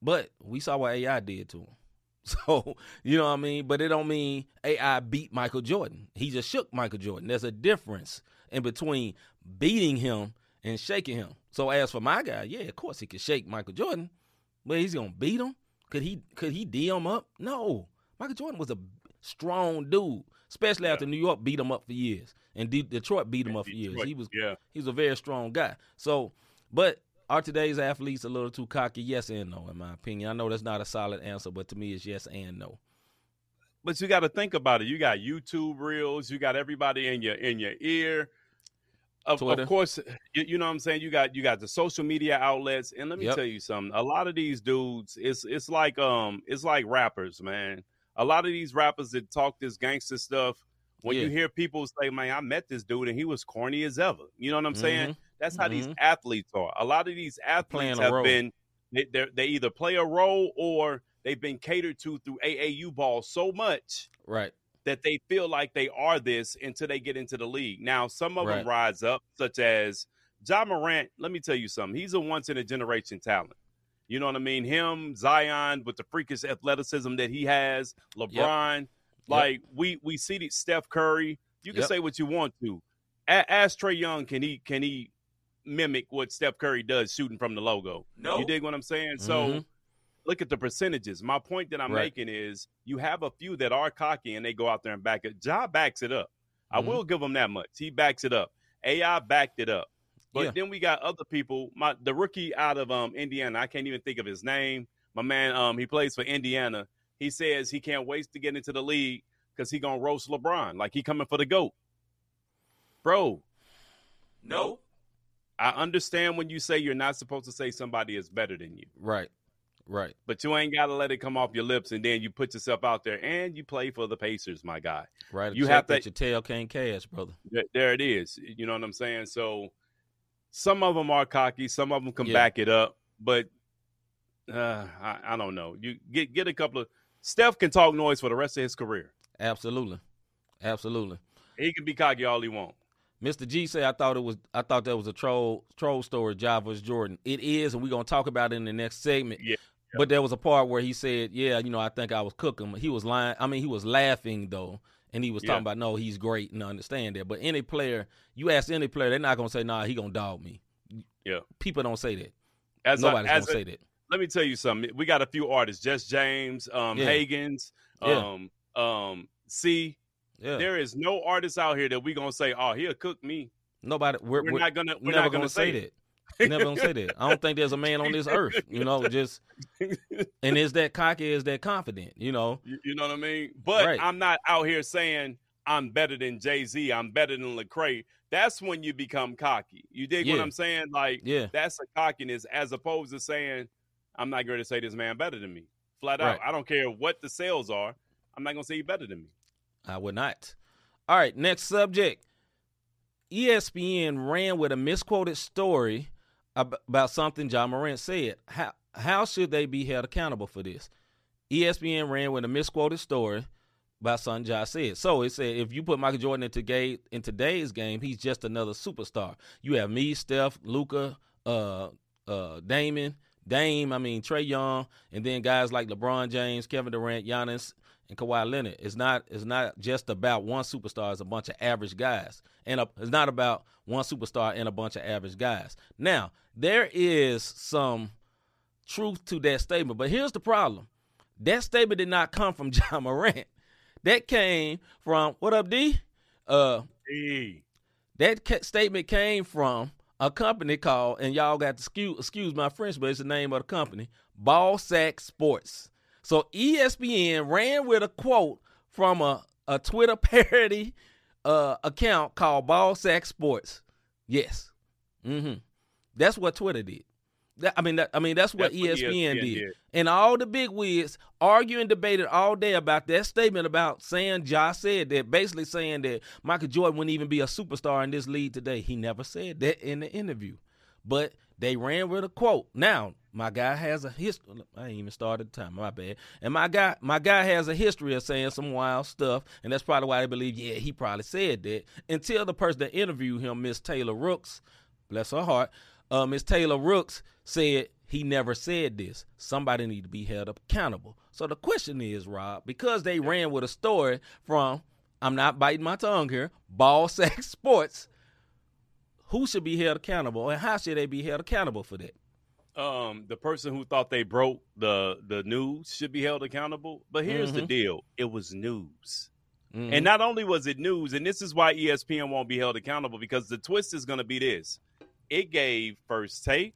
but we saw what AI did to him. So, you know what I mean? But it don't mean AI beat Michael Jordan. He just shook Michael Jordan. There's a difference in between beating him and shaking him. So as for my guy, yeah, of course he could shake Michael Jordan, but he's gonna beat him. Could he? Could he D him up? No. Michael Jordan was a strong dude, especially after New York beat him up for years, and De- Detroit beat him up for years. He was yeah. he's a very strong guy. So, but are today's athletes a little too cocky? Yes and no, in my opinion. I know that's not a solid answer, but to me, it's yes and no. But you got to think about it. You got YouTube reels. You got everybody in your in your ear. Of, of course, you, you know what I'm saying. You got you got the social media outlets, and let me Yep. tell you something. A lot of these dudes, it's it's like um, it's like rappers, man. A lot of these rappers that talk this gangster stuff. When you hear people say, "Man, I met this dude and he was corny as ever," you know what I'm saying? Mhm. That's how these Mhm. athletes are. A lot of these athletes have role. been they they're- they either play a role or they've been catered to through AAU ball so much Right. that they feel like they are this until they get into the league. Now, some of Right. them rise up, such as Ja Morant. Let me tell you something. He's a once in a generation talent. You know what I mean? Him, Zion, with the freakish athleticism that he has, LeBron. Like we we see the Steph Curry. You can Yep. say what you want to. A- ask Trae Young, can he can he mimic what Steph Curry does shooting from the logo? No. You dig what I'm saying? So Mhm. look at the percentages. My point that I'm Right. making is you have a few that are cocky and they go out there and back it. Ja backs it up. I Mhm. will give him that much. He backs it up. AI backed it up. But Yeah. then we got other people. My the rookie out of um Indiana, I can't even think of his name. My man, um, he plays for Indiana. He says he can't wait to get into the league because he gonna roast LeBron. Like he coming for the GOAT. Bro, No. I understand when you say you're not supposed to say somebody is better than you. Right. Right. but you ain't got to let it come off your lips and then you put yourself out there and you play for the Pacers, my guy. Right. You have have that your tail can't cash, brother. Th- There it is. You know what I'm saying? So some of them are cocky, some of them can Yeah. back it up, but uh, I, I don't know. You get get a couple of Steph can talk noise for the rest of his career. Absolutely. Absolutely. He can be cocky all he wants. Mr. G said I thought it was I thought that was a troll troll story, Java's Jordan. It is, and we're gonna talk about it in the next segment. Yeah. But there was a part where he said, "Yeah, you know, I think I was cooking." But he was lying. I mean, he was laughing though, and he was talking Yeah. about, "No, he's great," and I understand that. But any player, you ask any player, they're not gonna say, "Nah, he gonna dog me." Yeah. People don't say that. As a, Nobody's as gonna a, say that. let me tell you something. We got a few artists, Just James, um, Yeah. Hagens, Yeah. um, um, C. Yeah. There is no artist out here that we gonna say, "Oh, he'll cook me." Nobody. We're, We're, we're not gonna. We're never not gonna, gonna say that. Never gonna say that. I don't think there's a man on this earth, you know, just and is that cocky, is that confident, you know? You, you know what I mean? But Right. I'm not out here saying I'm better than Jay Z. I'm better than Lecrae. That's when you become cocky. You dig what I'm saying? Like Yeah. that's a cockiness as opposed to saying I'm not going to say this man better than me. Flat out. I don't care what the sales are. I'm not going to say he better than me. I would not. All right, next subject. ESPN ran with a misquoted story about something Ja Morant said. How how should they be held accountable for this? ESPN ran with a misquoted story something Ja said. So it said if you put Michael Jordan into ga- in today's game, he's just another superstar. You have me, Steph, Luka, uh, uh, Damon, Dame. I mean Trae Young, and then guys like LeBron James, Kevin Durant, Giannis, and Kawhi Leonard. It's not it's not just about one superstar. It's a bunch of average guys, and a, it's not about one superstar and a bunch of average guys. Now there is some truth to that statement, but here's the problem: that statement did not come from Ja Morant. That came from what up, D? Uh, Hey. that ca- statement came from a company called, and y'all got to excuse, excuse my French, but it's the name of the company, Ball Sack Sports. So ESPN ran with a quote from a, a Twitter parody uh, account called Ball Sack Sports. Yes, hmm that's what Twitter did. That, I mean, that, I mean that's what, That's what ESPN, ESPN did. did. And all the big wigs argued and debated all day about that statement about saying Josh said that, basically saying that Michael Jordan wouldn't even be a superstar in this league today. He never said that in the interview. But they ran with a quote. Now, my guy has a history. I ain't even started the time. My bad. And my guy, my guy has a history of saying some wild stuff, and that's probably why they believe, yeah, he probably said that. Until the person that interviewed him, Miss Taylor Rooks, bless her heart, uh, Miss Taylor Rooks said he never said this. Somebody need to be held accountable. So the question is, Rob, because they ran with a story from, I'm not biting my tongue here, Ball Sack Sports, who should be held accountable and how should they be held accountable for that? Um, the person who thought they broke the the news should be held accountable. But here's the Mhm. deal: it was news, Mhm. and not only was it news, and this is why ESPN won't be held accountable because the twist is going to be this: it gave First Take,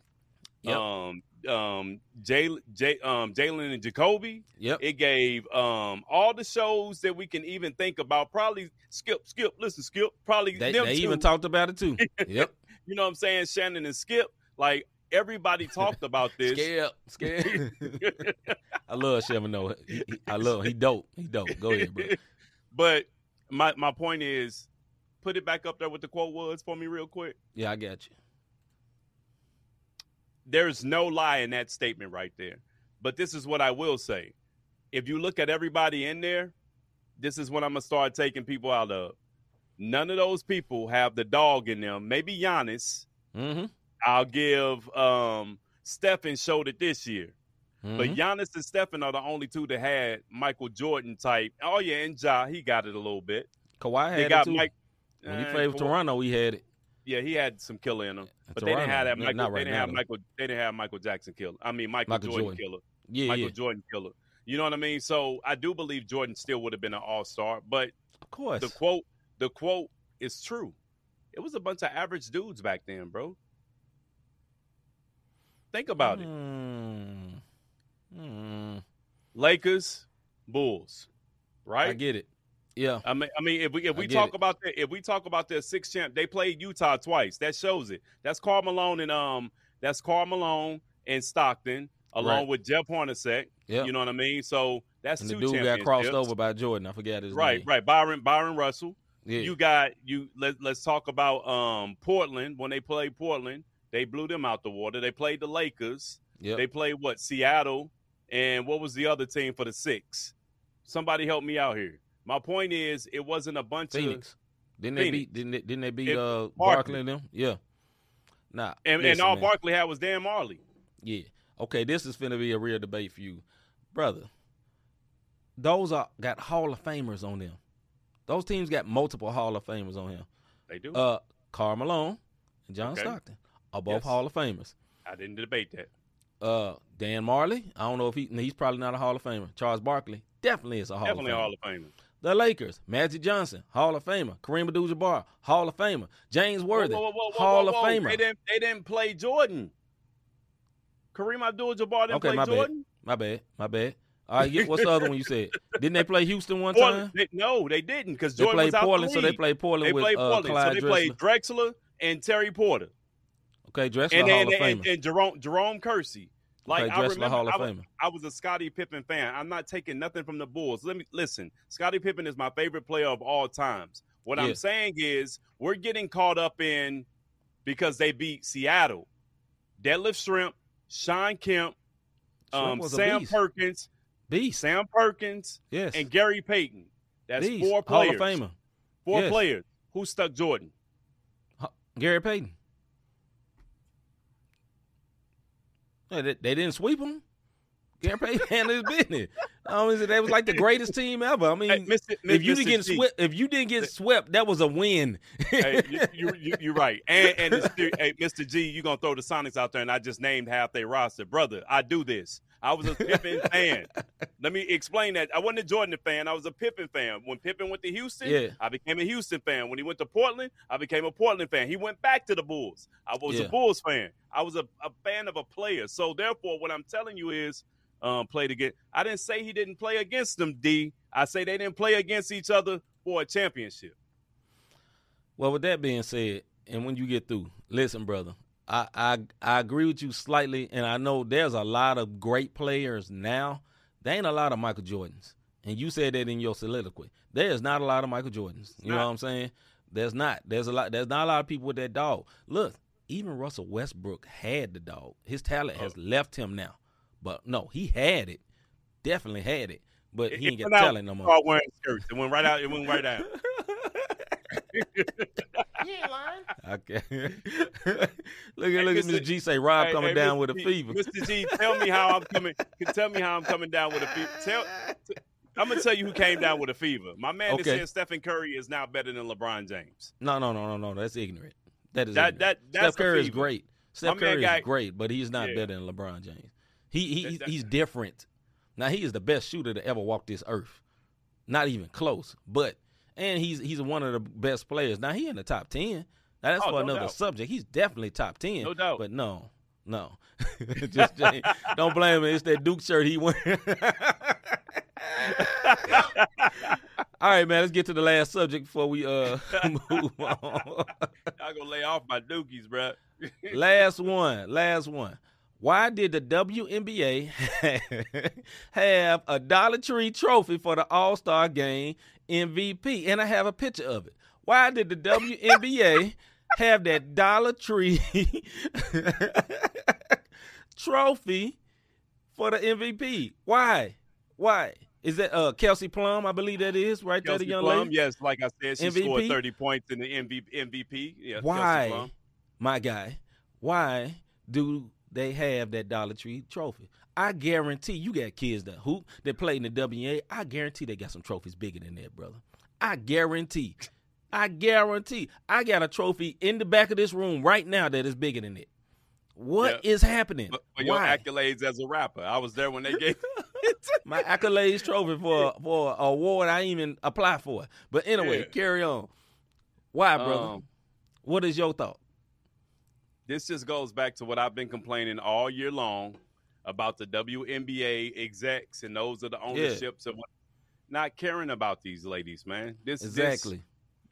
Yep. um, um, Jay, Jay, um, Jalen and Jacoby. yep. It gave um all the shows that we can even think about. Probably Skip, Skip, listen, Skip. Probably they they even talked about it too. yep. You know what I'm saying? Shannon and Skip. Like everybody talked about this. Scared. Scared. I love Sherman though. He- he- I love he dope. He dope. Go ahead, bro. but my my point is, put it back up there what the quote was for me real quick. Yeah, I got you. There's no lie in that statement right there. But this is what I will say. If you look at everybody in there, this is what I'm gonna start taking people out of. None of those people have the dog in them. Maybe Giannis. Mm-hmm. I'll give um Stephen showed it this year. But Mhm. Giannis and Stephen are the only two that had Michael Jordan type. Oh yeah, and Ja, he got it a little bit. Kawhi had They it got too. Mike. when he eh, played with Kawhi- Toronto, he had it. Yeah, he had some killer in him. But they didn't have that Michael. not they didn't now, have though. Michael. They didn't have Michael Jackson killer. I mean Michael, Michael Jordan, Jordan. killer. Yeah, Michael yeah. Jordan killer. You know what I mean? So I do believe Jordan still would have been an All Star. But Of course. the quote, the quote is true. It was a bunch of average dudes back then, bro. Think about it. Mm. Mm. Lakers, Bulls, right? I get it. Yeah. I mean, I mean, if we if we talk it. about that, if we talk about their six champ, they played Utah twice. That shows it. That's Karl Malone and um, that's Karl Malone and Stockton, along Right. with Jeff Hornacek. Yeah. You know what I mean? So that's and the two dude got crossed over by Jordan. I forget his Right, name. Right, right. Bryon Bryon Russell. Yeah. You got you. Let Let's talk about um Portland. When they played Portland, they blew them out the water. They played the Lakers. yep. They played what Seattle, and what was the other team for the six? Somebody help me out here. My point is, it wasn't a bunch of Phoenix. Didn't they Phoenix. beat? Didn't they, didn't they beat It- uh, Barkley. And them? Yeah. Nah. And, and all man. Barkley had was Dan Majerle. Yeah. Okay, this is finna be a real debate for you, brother. Those are got Hall of Famers on them. Those teams got multiple Hall of Famers on him. They do. Uh, Karl Malone and John Okay. Stockton are both Yes. Hall of Famers. I didn't debate that. Uh, Dan Majerle, I don't know if he he's probably not a Hall of Famer. Charles Barkley definitely is a Hall Definitely of Famer. Hall of Famer. The Lakers, Magic Johnson, Hall of Famer. Kareem Abdul-Jabbar, Hall of Famer. James Worthy, Whoa, whoa, whoa, Hall of. Famer. They didn't. They didn't play Jordan. Kareem Abdul-Jabbar didn't Okay, play my bad. My bad, my bad. All right, what's the other one you said? Didn't they play Houston one Portland, time? they- no, they didn't because They Jordan played was out Portland, the so they played Portland They with played uh, Portland, Clyde so they Drexler. played Drexler and Terry Porter, Okay, Drexler and Hall then of Famer. and Jerome Jerome Kersey. Like okay, I remember, Hall of I was. I was a Scottie Pippen fan. I'm not taking nothing from the Bulls. Let me listen. Scottie Pippen is my favorite player of all times. What Yeah. I'm saying is we're getting caught up in because they beat Seattle. Detlef Schrempf, Shawn Kemp, um, Sam beast. Perkins, Beast. Sam Perkins, Yes. and Gary Payton. That's Beast. four Hall players. of Famer. Four Yes. players. Who stuck Jordan? Gary Payton. They, they didn't sweep. Gary Payton handled his business. I mean, they was like the greatest team ever. I mean, Hey, Mr. if you didn't get swept, if you didn't get swept, that was a win. hey, you, you, you, you're right. And, and hey, Mr. G, you're going to throw the Sonics out there, and I just named half their roster. Brother, I do this. I was a Pippen fan. Let me explain that. I wasn't a Jordan fan. I was a Pippen fan. When Pippen went to Houston, Yeah. I became a Houston fan. When he went to Portland, I became a Portland fan. He went back to the Bulls. I was Yeah. a Bulls fan. I was a, a fan of a player. So, therefore, what I'm telling you is um, played against. I didn't say he didn't play against them, D. I say they didn't play against each other for a championship. Well, with that being said, and when you get through, listen, brother, I, I I agree with you slightly, and I know there's a lot of great players now. There ain't a lot of Michael Jordans, and you said that in your soliloquy. There's not a lot of Michael Jordans. You know what I'm saying? There's not. There's a lot. There's not a lot of people with that dog. Look, even Russell Westbrook had the dog. His talent has oh. left him now, but no, he had it. Definitely had it, but he ain't it got talent no more. Wearing skirts. It went right out. It went right out. Okay. look at look at Mr. Mr. G say Rob Hey, coming hey, down Mr. with a fever. Mr. G, tell me how I'm coming. Tell me how I'm coming down with a fever. Tell, t- I'm gonna tell you who came down with a fever. My man Okay. that said Stephen Curry is now better than LeBron James. No, no, no, no, no. That's ignorant. That is That- ignorant. that- that's Steph Curry is great. Steph My Curry got- is great, but he's not Yeah. better than LeBron James. He, he That- he's, that- he's different. Now he is the best shooter to ever walk this earth. Not even close. But and he's he's one of the best players. Now he in the top ten. Now that's Oh, for no another doubt. subject. He's definitely top ten. No doubt. But no, no. Just don't blame him. It's that Duke shirt he wearing. All right, man. Let's get to the last subject before we uh move on. I'm gonna lay off my dookies, bro. last one. Last one. Why did the WNBA have a Dollar Tree trophy for the All Star Game MVP? And I have a picture of it. Why did the WNBA have that Dollar Tree trophy for the MVP? Why? Why? Is that uh Kelsey Plum? I believe that is right there, the young Plum, lady. yes, like I said, she MVP? scored 30 points in the MVP. MVP. Yeah, Kelsey Why, Plum. my guy? Why do they have that Dollar Tree trophy? I guarantee you got kids that hoop that play in the WNBA. I guarantee they got some trophies bigger than that, brother. I guarantee. I guarantee. I got a trophy in the back of this room right now that is bigger than it. What Yeah. is happening? For your Why? accolades as a rapper, I was there when they gave. My accolades trophy for for an award I even apply for. But anyway, Yeah. carry on. Why, brother? Um, what is your thought? this just goes back to what I've been complaining all year long about the WNBA execs and those are the ownerships of not caring about these ladies, man. This this- Exactly.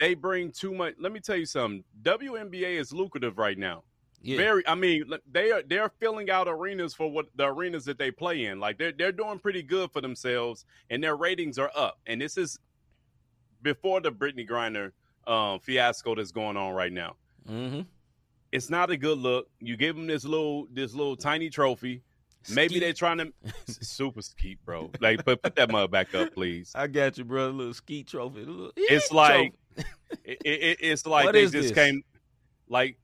they bring too much. Let me tell you something. WNBA is lucrative right now. Yeah. Very. I mean, they are they're filling out arenas for what the arenas that they play in. Like they're they're doing pretty good for themselves, and their ratings are up. And this is before the Brittney Griner um, fiasco that's going on right now. mm-hmm. It's not a good look. You give them this little this little tiny trophy. Maybe they're trying to super skeet, bro. Like, put put that mug back up, please. I got you, brother. Little ski trophy. Little, It's like it, it, it's like What they just this? came. Like,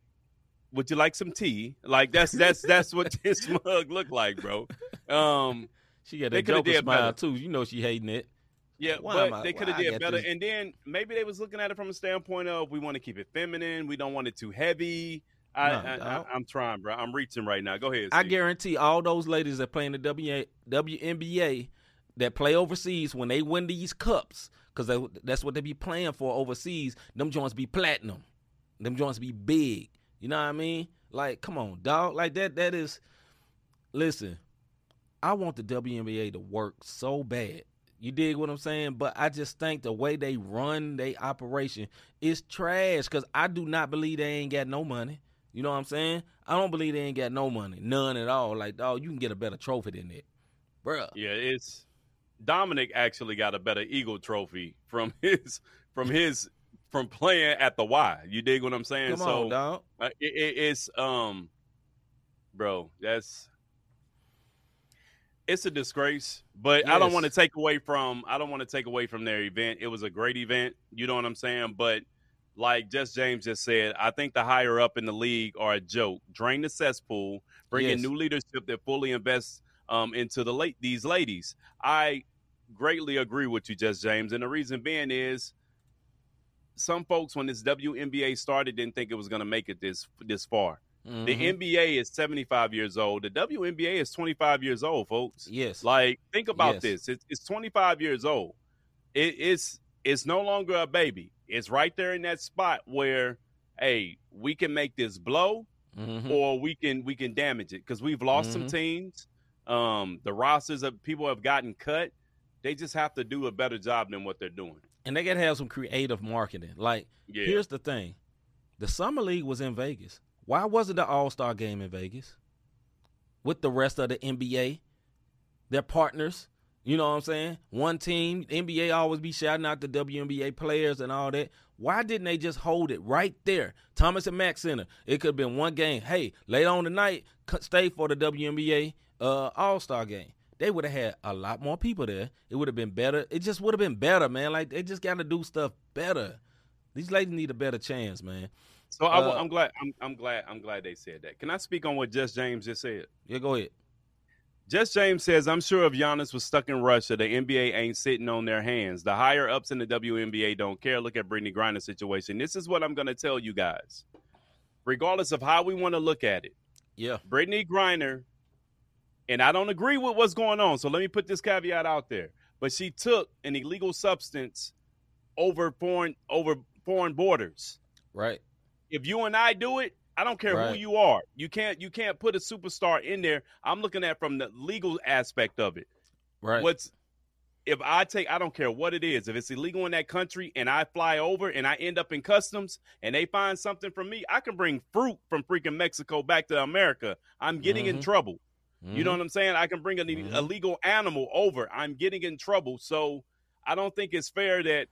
would you like some tea? Like that's that's that's what this mug looked like, bro. Um, She got a Joker smile better. too. You know she hating it. yeah, Why but I- they could have did better. this- And then maybe they was looking at it from a standpoint of we want to keep it feminine. We don't want it too heavy. I, No, I, I'm trying, bro. I'm reaching right now. Go ahead. I guarantee all those ladies that play in the WA, WNBA that play overseas when they win these cups, because that's what they be playing for overseas. Them joints be platinum. Them joints be big. You know what I mean? Like, come on, dog. Like that. That is. Listen, I want the WNBA to work so bad. You dig what I'm saying? But I just think the way they run their operation is trash. Because I do not believe they ain't got no money. You know what I'm saying? I don't believe they ain't got no money, none at all. Like, dog, you can get a better trophy than that, bruh. Yeah, it's Dominic actually got a better Eagle trophy from his from his from playing at the Y. You dig what I'm saying? Come so on, dog. uh, it, it, it's um, bro, that's it's a disgrace. But I don't want to take away from I don't want to take away from their event. It was a great event. You know what I'm saying? But like Just James just said, I think the higher up in the league are a joke. Drain the cesspool, bring in new leadership that fully invests um, into the late these ladies. I greatly agree with you, Just James, and the reason being is some folks when this WNBA started didn't think it was going to make it this this far. The Mhm. NBA is 75 years old. The WNBA is 25 years old, folks. yes, Like, think about Yes. this. It's, it's 25 years old. It, it's it's no longer a baby. It's right there in that spot where, hey, we can make this blow, Mhm. or we can we can damage it because we've lost some Mhm. teams. Um, the rosters of people have gotten cut. They just have to do a better job than what they're doing. and they gotta have some creative marketing. Like, Yeah, here's the thing: the summer league was in Vegas. Why wasn't the All Star game in Vegas with the rest of the NBA? They're partners. You know what I'm saying? One team. NBA always be shouting out the WNBA players and all that. Why didn't they just hold it right there? Thomas and Mack Center. It could have been one game. Hey, later on tonight, stay for the WNBA uh, All Star game. They would have had a lot more people there. It would have been better. It just would have been better, man. Like they just got to do stuff better. These ladies need a better chance, man. So I, Uh, am glad. I'm, I'm glad. I'm glad they said that. Can I speak on what Just James just said? Yeah, go ahead. Just James says, I'm sure if Giannis was stuck in Russia, the NBA ain't sitting on their hands. The higher ups in the WNBA don't care. Look at Brittney Griner's situation. This is what I'm going to tell you guys. Regardless of how we want to look at it, Yeah. Brittney Griner, and I don't agree with what's going on, so let me put this caveat out there. But she took an illegal substance over foreign over foreign borders. Right. If you and I do it, I don't care who you are. You can't you can't put a superstar in there. I'm looking at from the legal aspect of it. Right. What's if I take I don't care what it is. If it's illegal in that country and I fly over and I end up in customs and they find something from me, I can bring fruit from freaking Mexico back to America. I'm getting in Mhm. trouble. You know Mhm. what I'm saying? I can bring an Mhm. illegal animal over. I'm getting in trouble. So I don't think it's fair that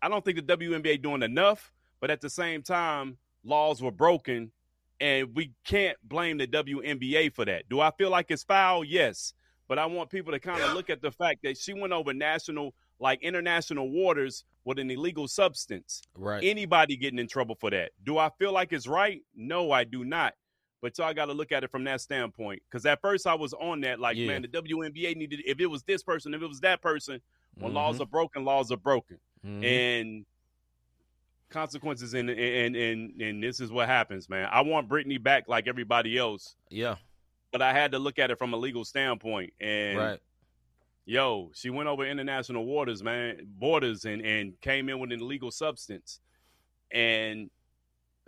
I don't think the WNBA doing enough, but at the same time, laws were broken and we can't blame the WNBA for that. Do I feel like it's foul? Yes. But I want people to kind of look at the fact that she went over national, like international waters with an illegal substance. Right. Anybody getting in trouble for that. Do I feel like it's right? No, I do not. But y'all got to look at it from that standpoint. Because at first I was on that, like, Yeah. man, the WNBA needed, if it was this person, if it was that person, when laws Mhm. are broken, laws are broken. Mhm. And consequences, and, and, and, and this is what happens, man. I want Brittney back like everybody else, yeah. but I had to look at it from a legal standpoint. And Right. yo, she went over international waters, man, borders, and and came in with an illegal substance. And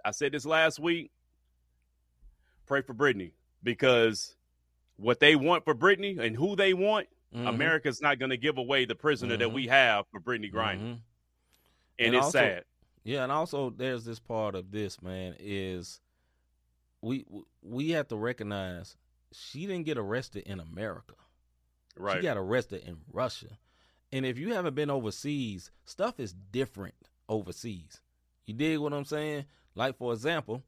I said this last week. Pray for Brittney because what they want for Brittney and who they want, Mhm. America's not going to give away the prisoner that Mhm. we have for Brittney Griner, Mhm. and, And it's also- sad. Yeah, and also there's this part of this man is we we have to recognize she didn't get arrested in America. Right? She got arrested in Russia. And if you haven't been overseas, stuff is different overseas. You dig what I'm saying? Like for example,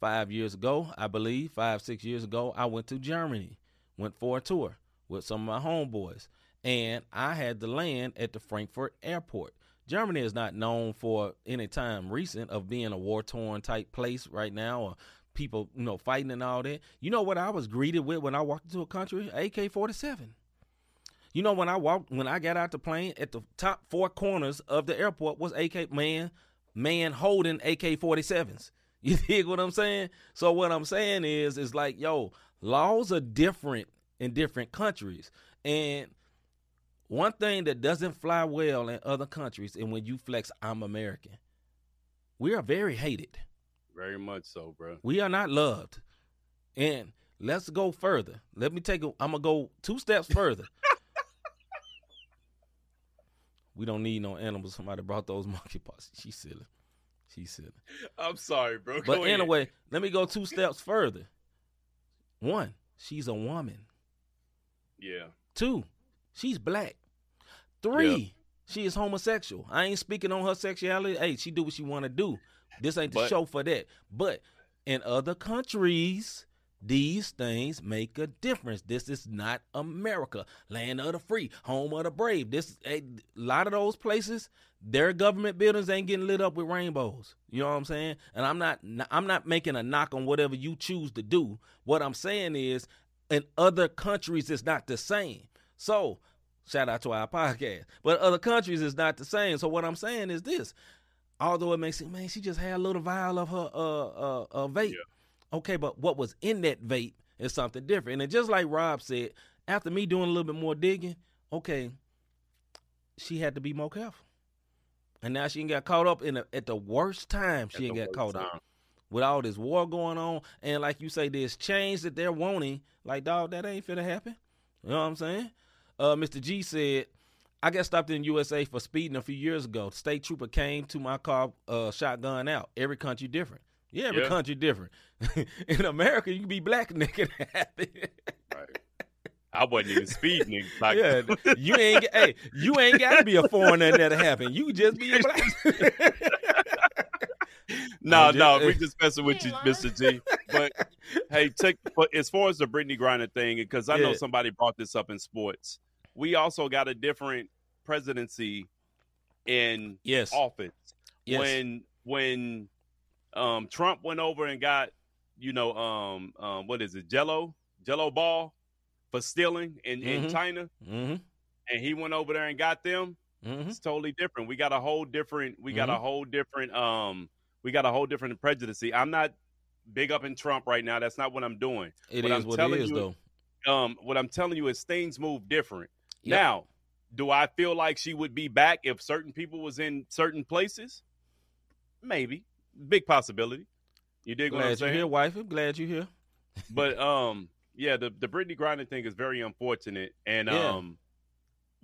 five years ago, I believe, five, six years ago, I went to Germany, went for a tour with some of my homeboys. And I had to land at the Frankfurt airport. Germany is not known for any time recent of being a war torn type place right now or people, you know, fighting and all that. You know what I was greeted with when I walked into a country? AK forty seven. You know when I walked when I got out the plane at the top four corners of the airport was AK man man holding AK forty sevens. You dig what I'm saying? So what I'm saying is is like, yo, laws are different in different countries. And one thing that doesn't fly well in other countries and when you flex I'm American, we are very hated. Very much so, bro. We are not loved. And let's go further. Let me take a I'm gonna go two steps further. we don't need no animals. Somebody brought those monkey monkeypox. She's silly. She's silly. I'm sorry, bro. But Go ahead. anyway, let me go two steps further. One, she's a woman. Yeah. Two, she's black. Three, she is homosexual. I ain't speaking on her sexuality. Hey, she do what she want to do. This ain't the But- show for that. But in other countries, these things make a difference. This is not America, land of the free, home of the brave. This a lot of those places, their government buildings ain't getting lit up with rainbows. You know what I'm saying? And I'm not I'm not making a knock on whatever you choose to do. What I'm saying is in other countries it's not the same. So, shout out to our podcast. But other countries is not the same. So what I'm saying is this. Although it makes it, man, she just had a little vial of her uh uh, uh vape. Okay, but what was in that vape is something different. And just like Rob said, after me doing a little bit more digging, okay, she had to be more careful. And now she ain't got caught up in a, at the worst time. She At ain't got caught up with all this war going on, and like you say, this change that they're wanting, like dog, that ain't finna happen. You know what I'm saying? Uh, Mr. G said, I got stopped in USA for speeding a few years ago. State trooper came to my car, uh, shotgun out. Every country different. Yeah, every Yeah. country different. in America, you can be black and happy. Right. I wasn't even speeding. Like, yeah, you ain't. Hey, you ain't got to be a foreigner that happen. You just be a black. no, I'm no, just- we just messing with you, Mr. G. But hey, take but as far as the Brittney Griner thing, because I know somebody brought this up in sports. We also got a different presidency in yes. office. yes. When when um Trump went over and got, you know, um um what is it, Gelo, Gelo ball for stealing in, in Mhm. China, mm-hmm. and he went over there and got them. Mm-hmm. It's totally different. We got a whole different. We got a Mhm. whole different. Um, we got a whole different prejudice. I'm not big up in Trump right now. That's not what I'm doing. It What is I'm what telling it is, you- though. Um, what I'm telling you is things move different. Yep. Now, do I feel like she would be back if certain people was in certain places? Maybe, big possibility. You dig what I'm Glad you're here, wife. I'm glad you're here. but um yeah the the Brittney Griner thing is very unfortunate and Yeah. um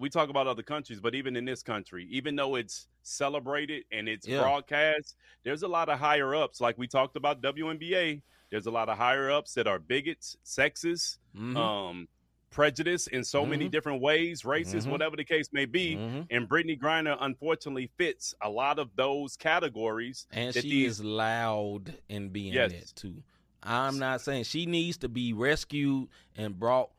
we talk about other countries but even in this country even though it's celebrated and it's Yeah. broadcast there's a lot of higher ups like we talked about WNBA there's a lot of higher ups that are bigots sexist Mhm. um prejudice in so many Mhm. different ways racist Mhm. whatever the case may be Mhm. and Brittney Griner unfortunately fits a lot of those categories And that she these- is loud in being Yes. that too. I'm not saying she needs to be rescued and brought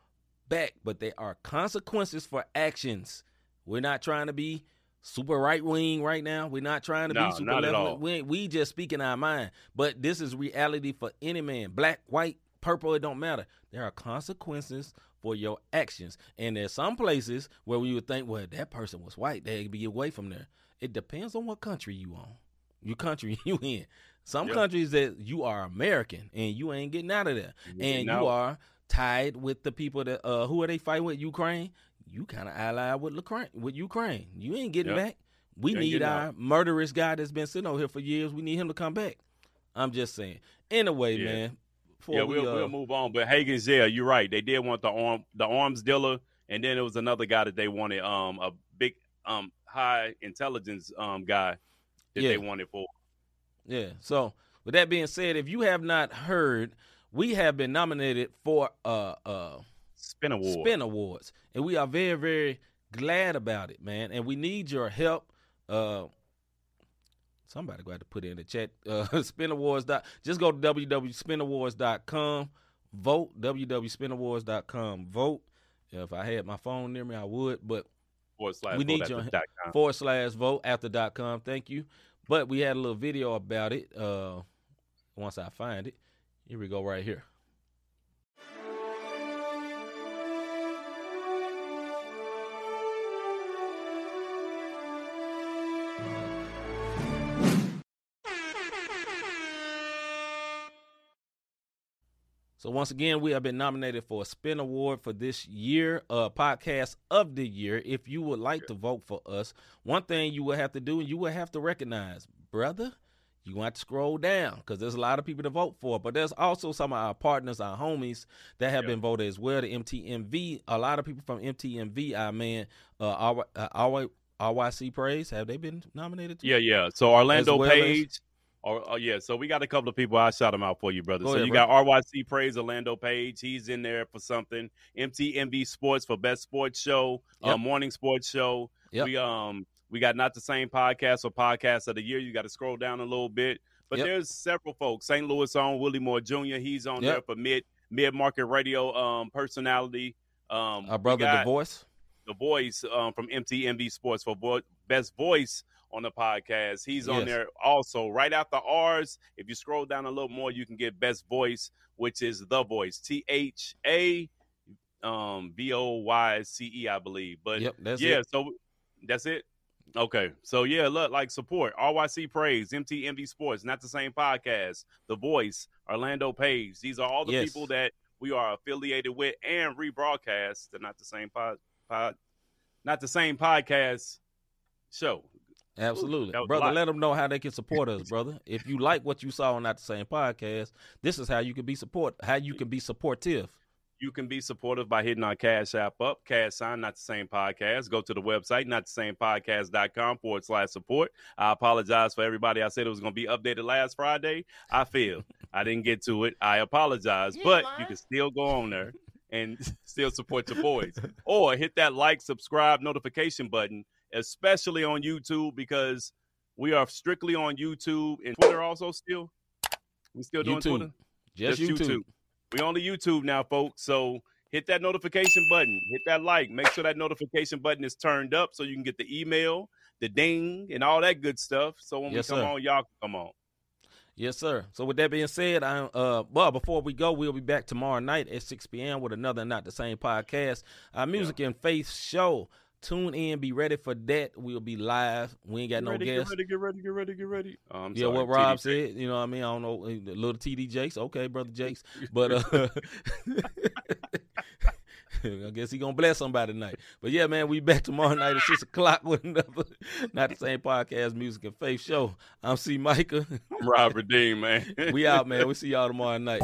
back, but there are consequences for actions. We're not trying to be super right wing right now. We're not trying to No, be super not at left. all. We, just speaking our mind. But this is reality for any man, black, white, purple. It don't matter. There are consequences for your actions, and there's some places where we would think, well, that person was white, they'd be away from there. It depends on what country you on, your country you in. Some Yeah. countries that you are American and you ain't getting out of there, You and you out. are tied with the people that uh who are they fighting with Ukraine. You kind of allied with Ukraine. With Ukraine, you ain't getting Yep. back. We need our murderous guy that's been sitting over here for years. We need him to come back. I'm just saying. Anyway, Yeah. man. yeah, we, we'll, uh, we'll move on. But Hagen's, yeah, you're right. They did want the arm, the arms dealer, and then it was another guy that they wanted, um, a big, um, high intelligence, um, guy that Yeah. they wanted for. Yeah. So with that being said, if you have not heard, we have been nominated for uh uh Spin award. Spin Awards, and we are very very glad about it, man. And we need your help. Uh, somebody got to put it in the chat. Uh, Spin Awards. Dot, just go to www.spinawards.com. Vote www.spinawards.com. Vote. If I had my phone near me, I would, but Forward slash We need your you the on- dot com. forward slash vote after dot com. Thank you. But we had a little video about it. Uh, once I find it, here we go right here. So once again, we have been nominated for a Spin Award for this year, uh, podcast of the year. If you would like to vote for us, one thing you will have to do, and you will have to recognize, brother, you want to scroll down because there's a lot of people to vote for. But there's also some of our partners, our homies that have Yeah. been voted as well. The MTMV, a lot of people from MTMV, our man, uh, our, uh, RYC Praise, have they been nominated? Too? Yeah, yeah. So Orlando well as- Page. Or, oh yeah, so we got a couple of people. I shout them out for you, brother. Go so ahead, you bro. got RYC Praise Orlando Page. He's in there for something. MTMB Sports for best sports show, uh, morning sports show. Yep. We um we got not the same podcast or podcast of the year. You got to scroll down a little bit, but Yep. there's several folks. St. Louis on Willie Moore Jr. He's on Yep. there for mid mid market radio um personality. Um, Our brother, The Voice. the voice um, from MTMV Sports for vo- best voice on the podcast. He's on Yes. there also. Right after ours, if you scroll down a little more, you can get best voice, which is the voice. T H A um V O Y C E, I believe. But Yep, yeah, it. so that's it. Okay, so yeah, look, like support RYC Praise, MTMV Sports, not the same podcast. The Voice, Orlando Page. These are all the Yes. people that we are affiliated with and rebroadcast. They're not the same pod, pod not the same podcast show. Absolutely. a Brother, let them know how they can support us, brother. If you like what you saw on Not the Same Podcast, this is how you can be support how you can be supportive. You can be supportive by hitting our Cash App up, Cash Sign, not the same podcast. Go to the website, not the same podcast.com forward slash support. I apologize for everybody. I said it was going to be updated last Friday. I failed. I didn't get to it. I apologize, You but lying. you can still go on there and still support your boys. or hit that like, subscribe, notification button, especially on YouTube because we are strictly on YouTube and Twitter also still. We still doing YouTube. Twitter? Just, YouTube. We on the YouTube now, folks. So hit that notification button, hit that like, make sure that notification button is turned up so you can get the email, the ding, and all that good stuff. So when Yes, we come sir. on, y'all can come on. Yes, sir. So with that being said, I uh well before we go, we'll be back tomorrow night at 6 p.m. with another Not the Same podcast. Our music and faith show. Tune in, be ready for that. We'll be live. We ain't got Get no ready, guests. get ready, get ready, get ready, get ready. I'm Yeah, sorry, what Rob TD. said, you know what I mean? I don't know, uh, little TD Jakes. Okay, brother Jakes. But uh I guess he gonna bless somebody tonight. But yeah, man, we back tomorrow night at six o'clock with another not the same podcast, music and faith show. I'm C Micah. I'm Robert Dean, man. we out, man. We see y'all tomorrow night.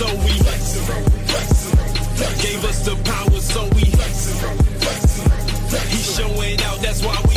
So we gave us the power, so we He's showing out, that's why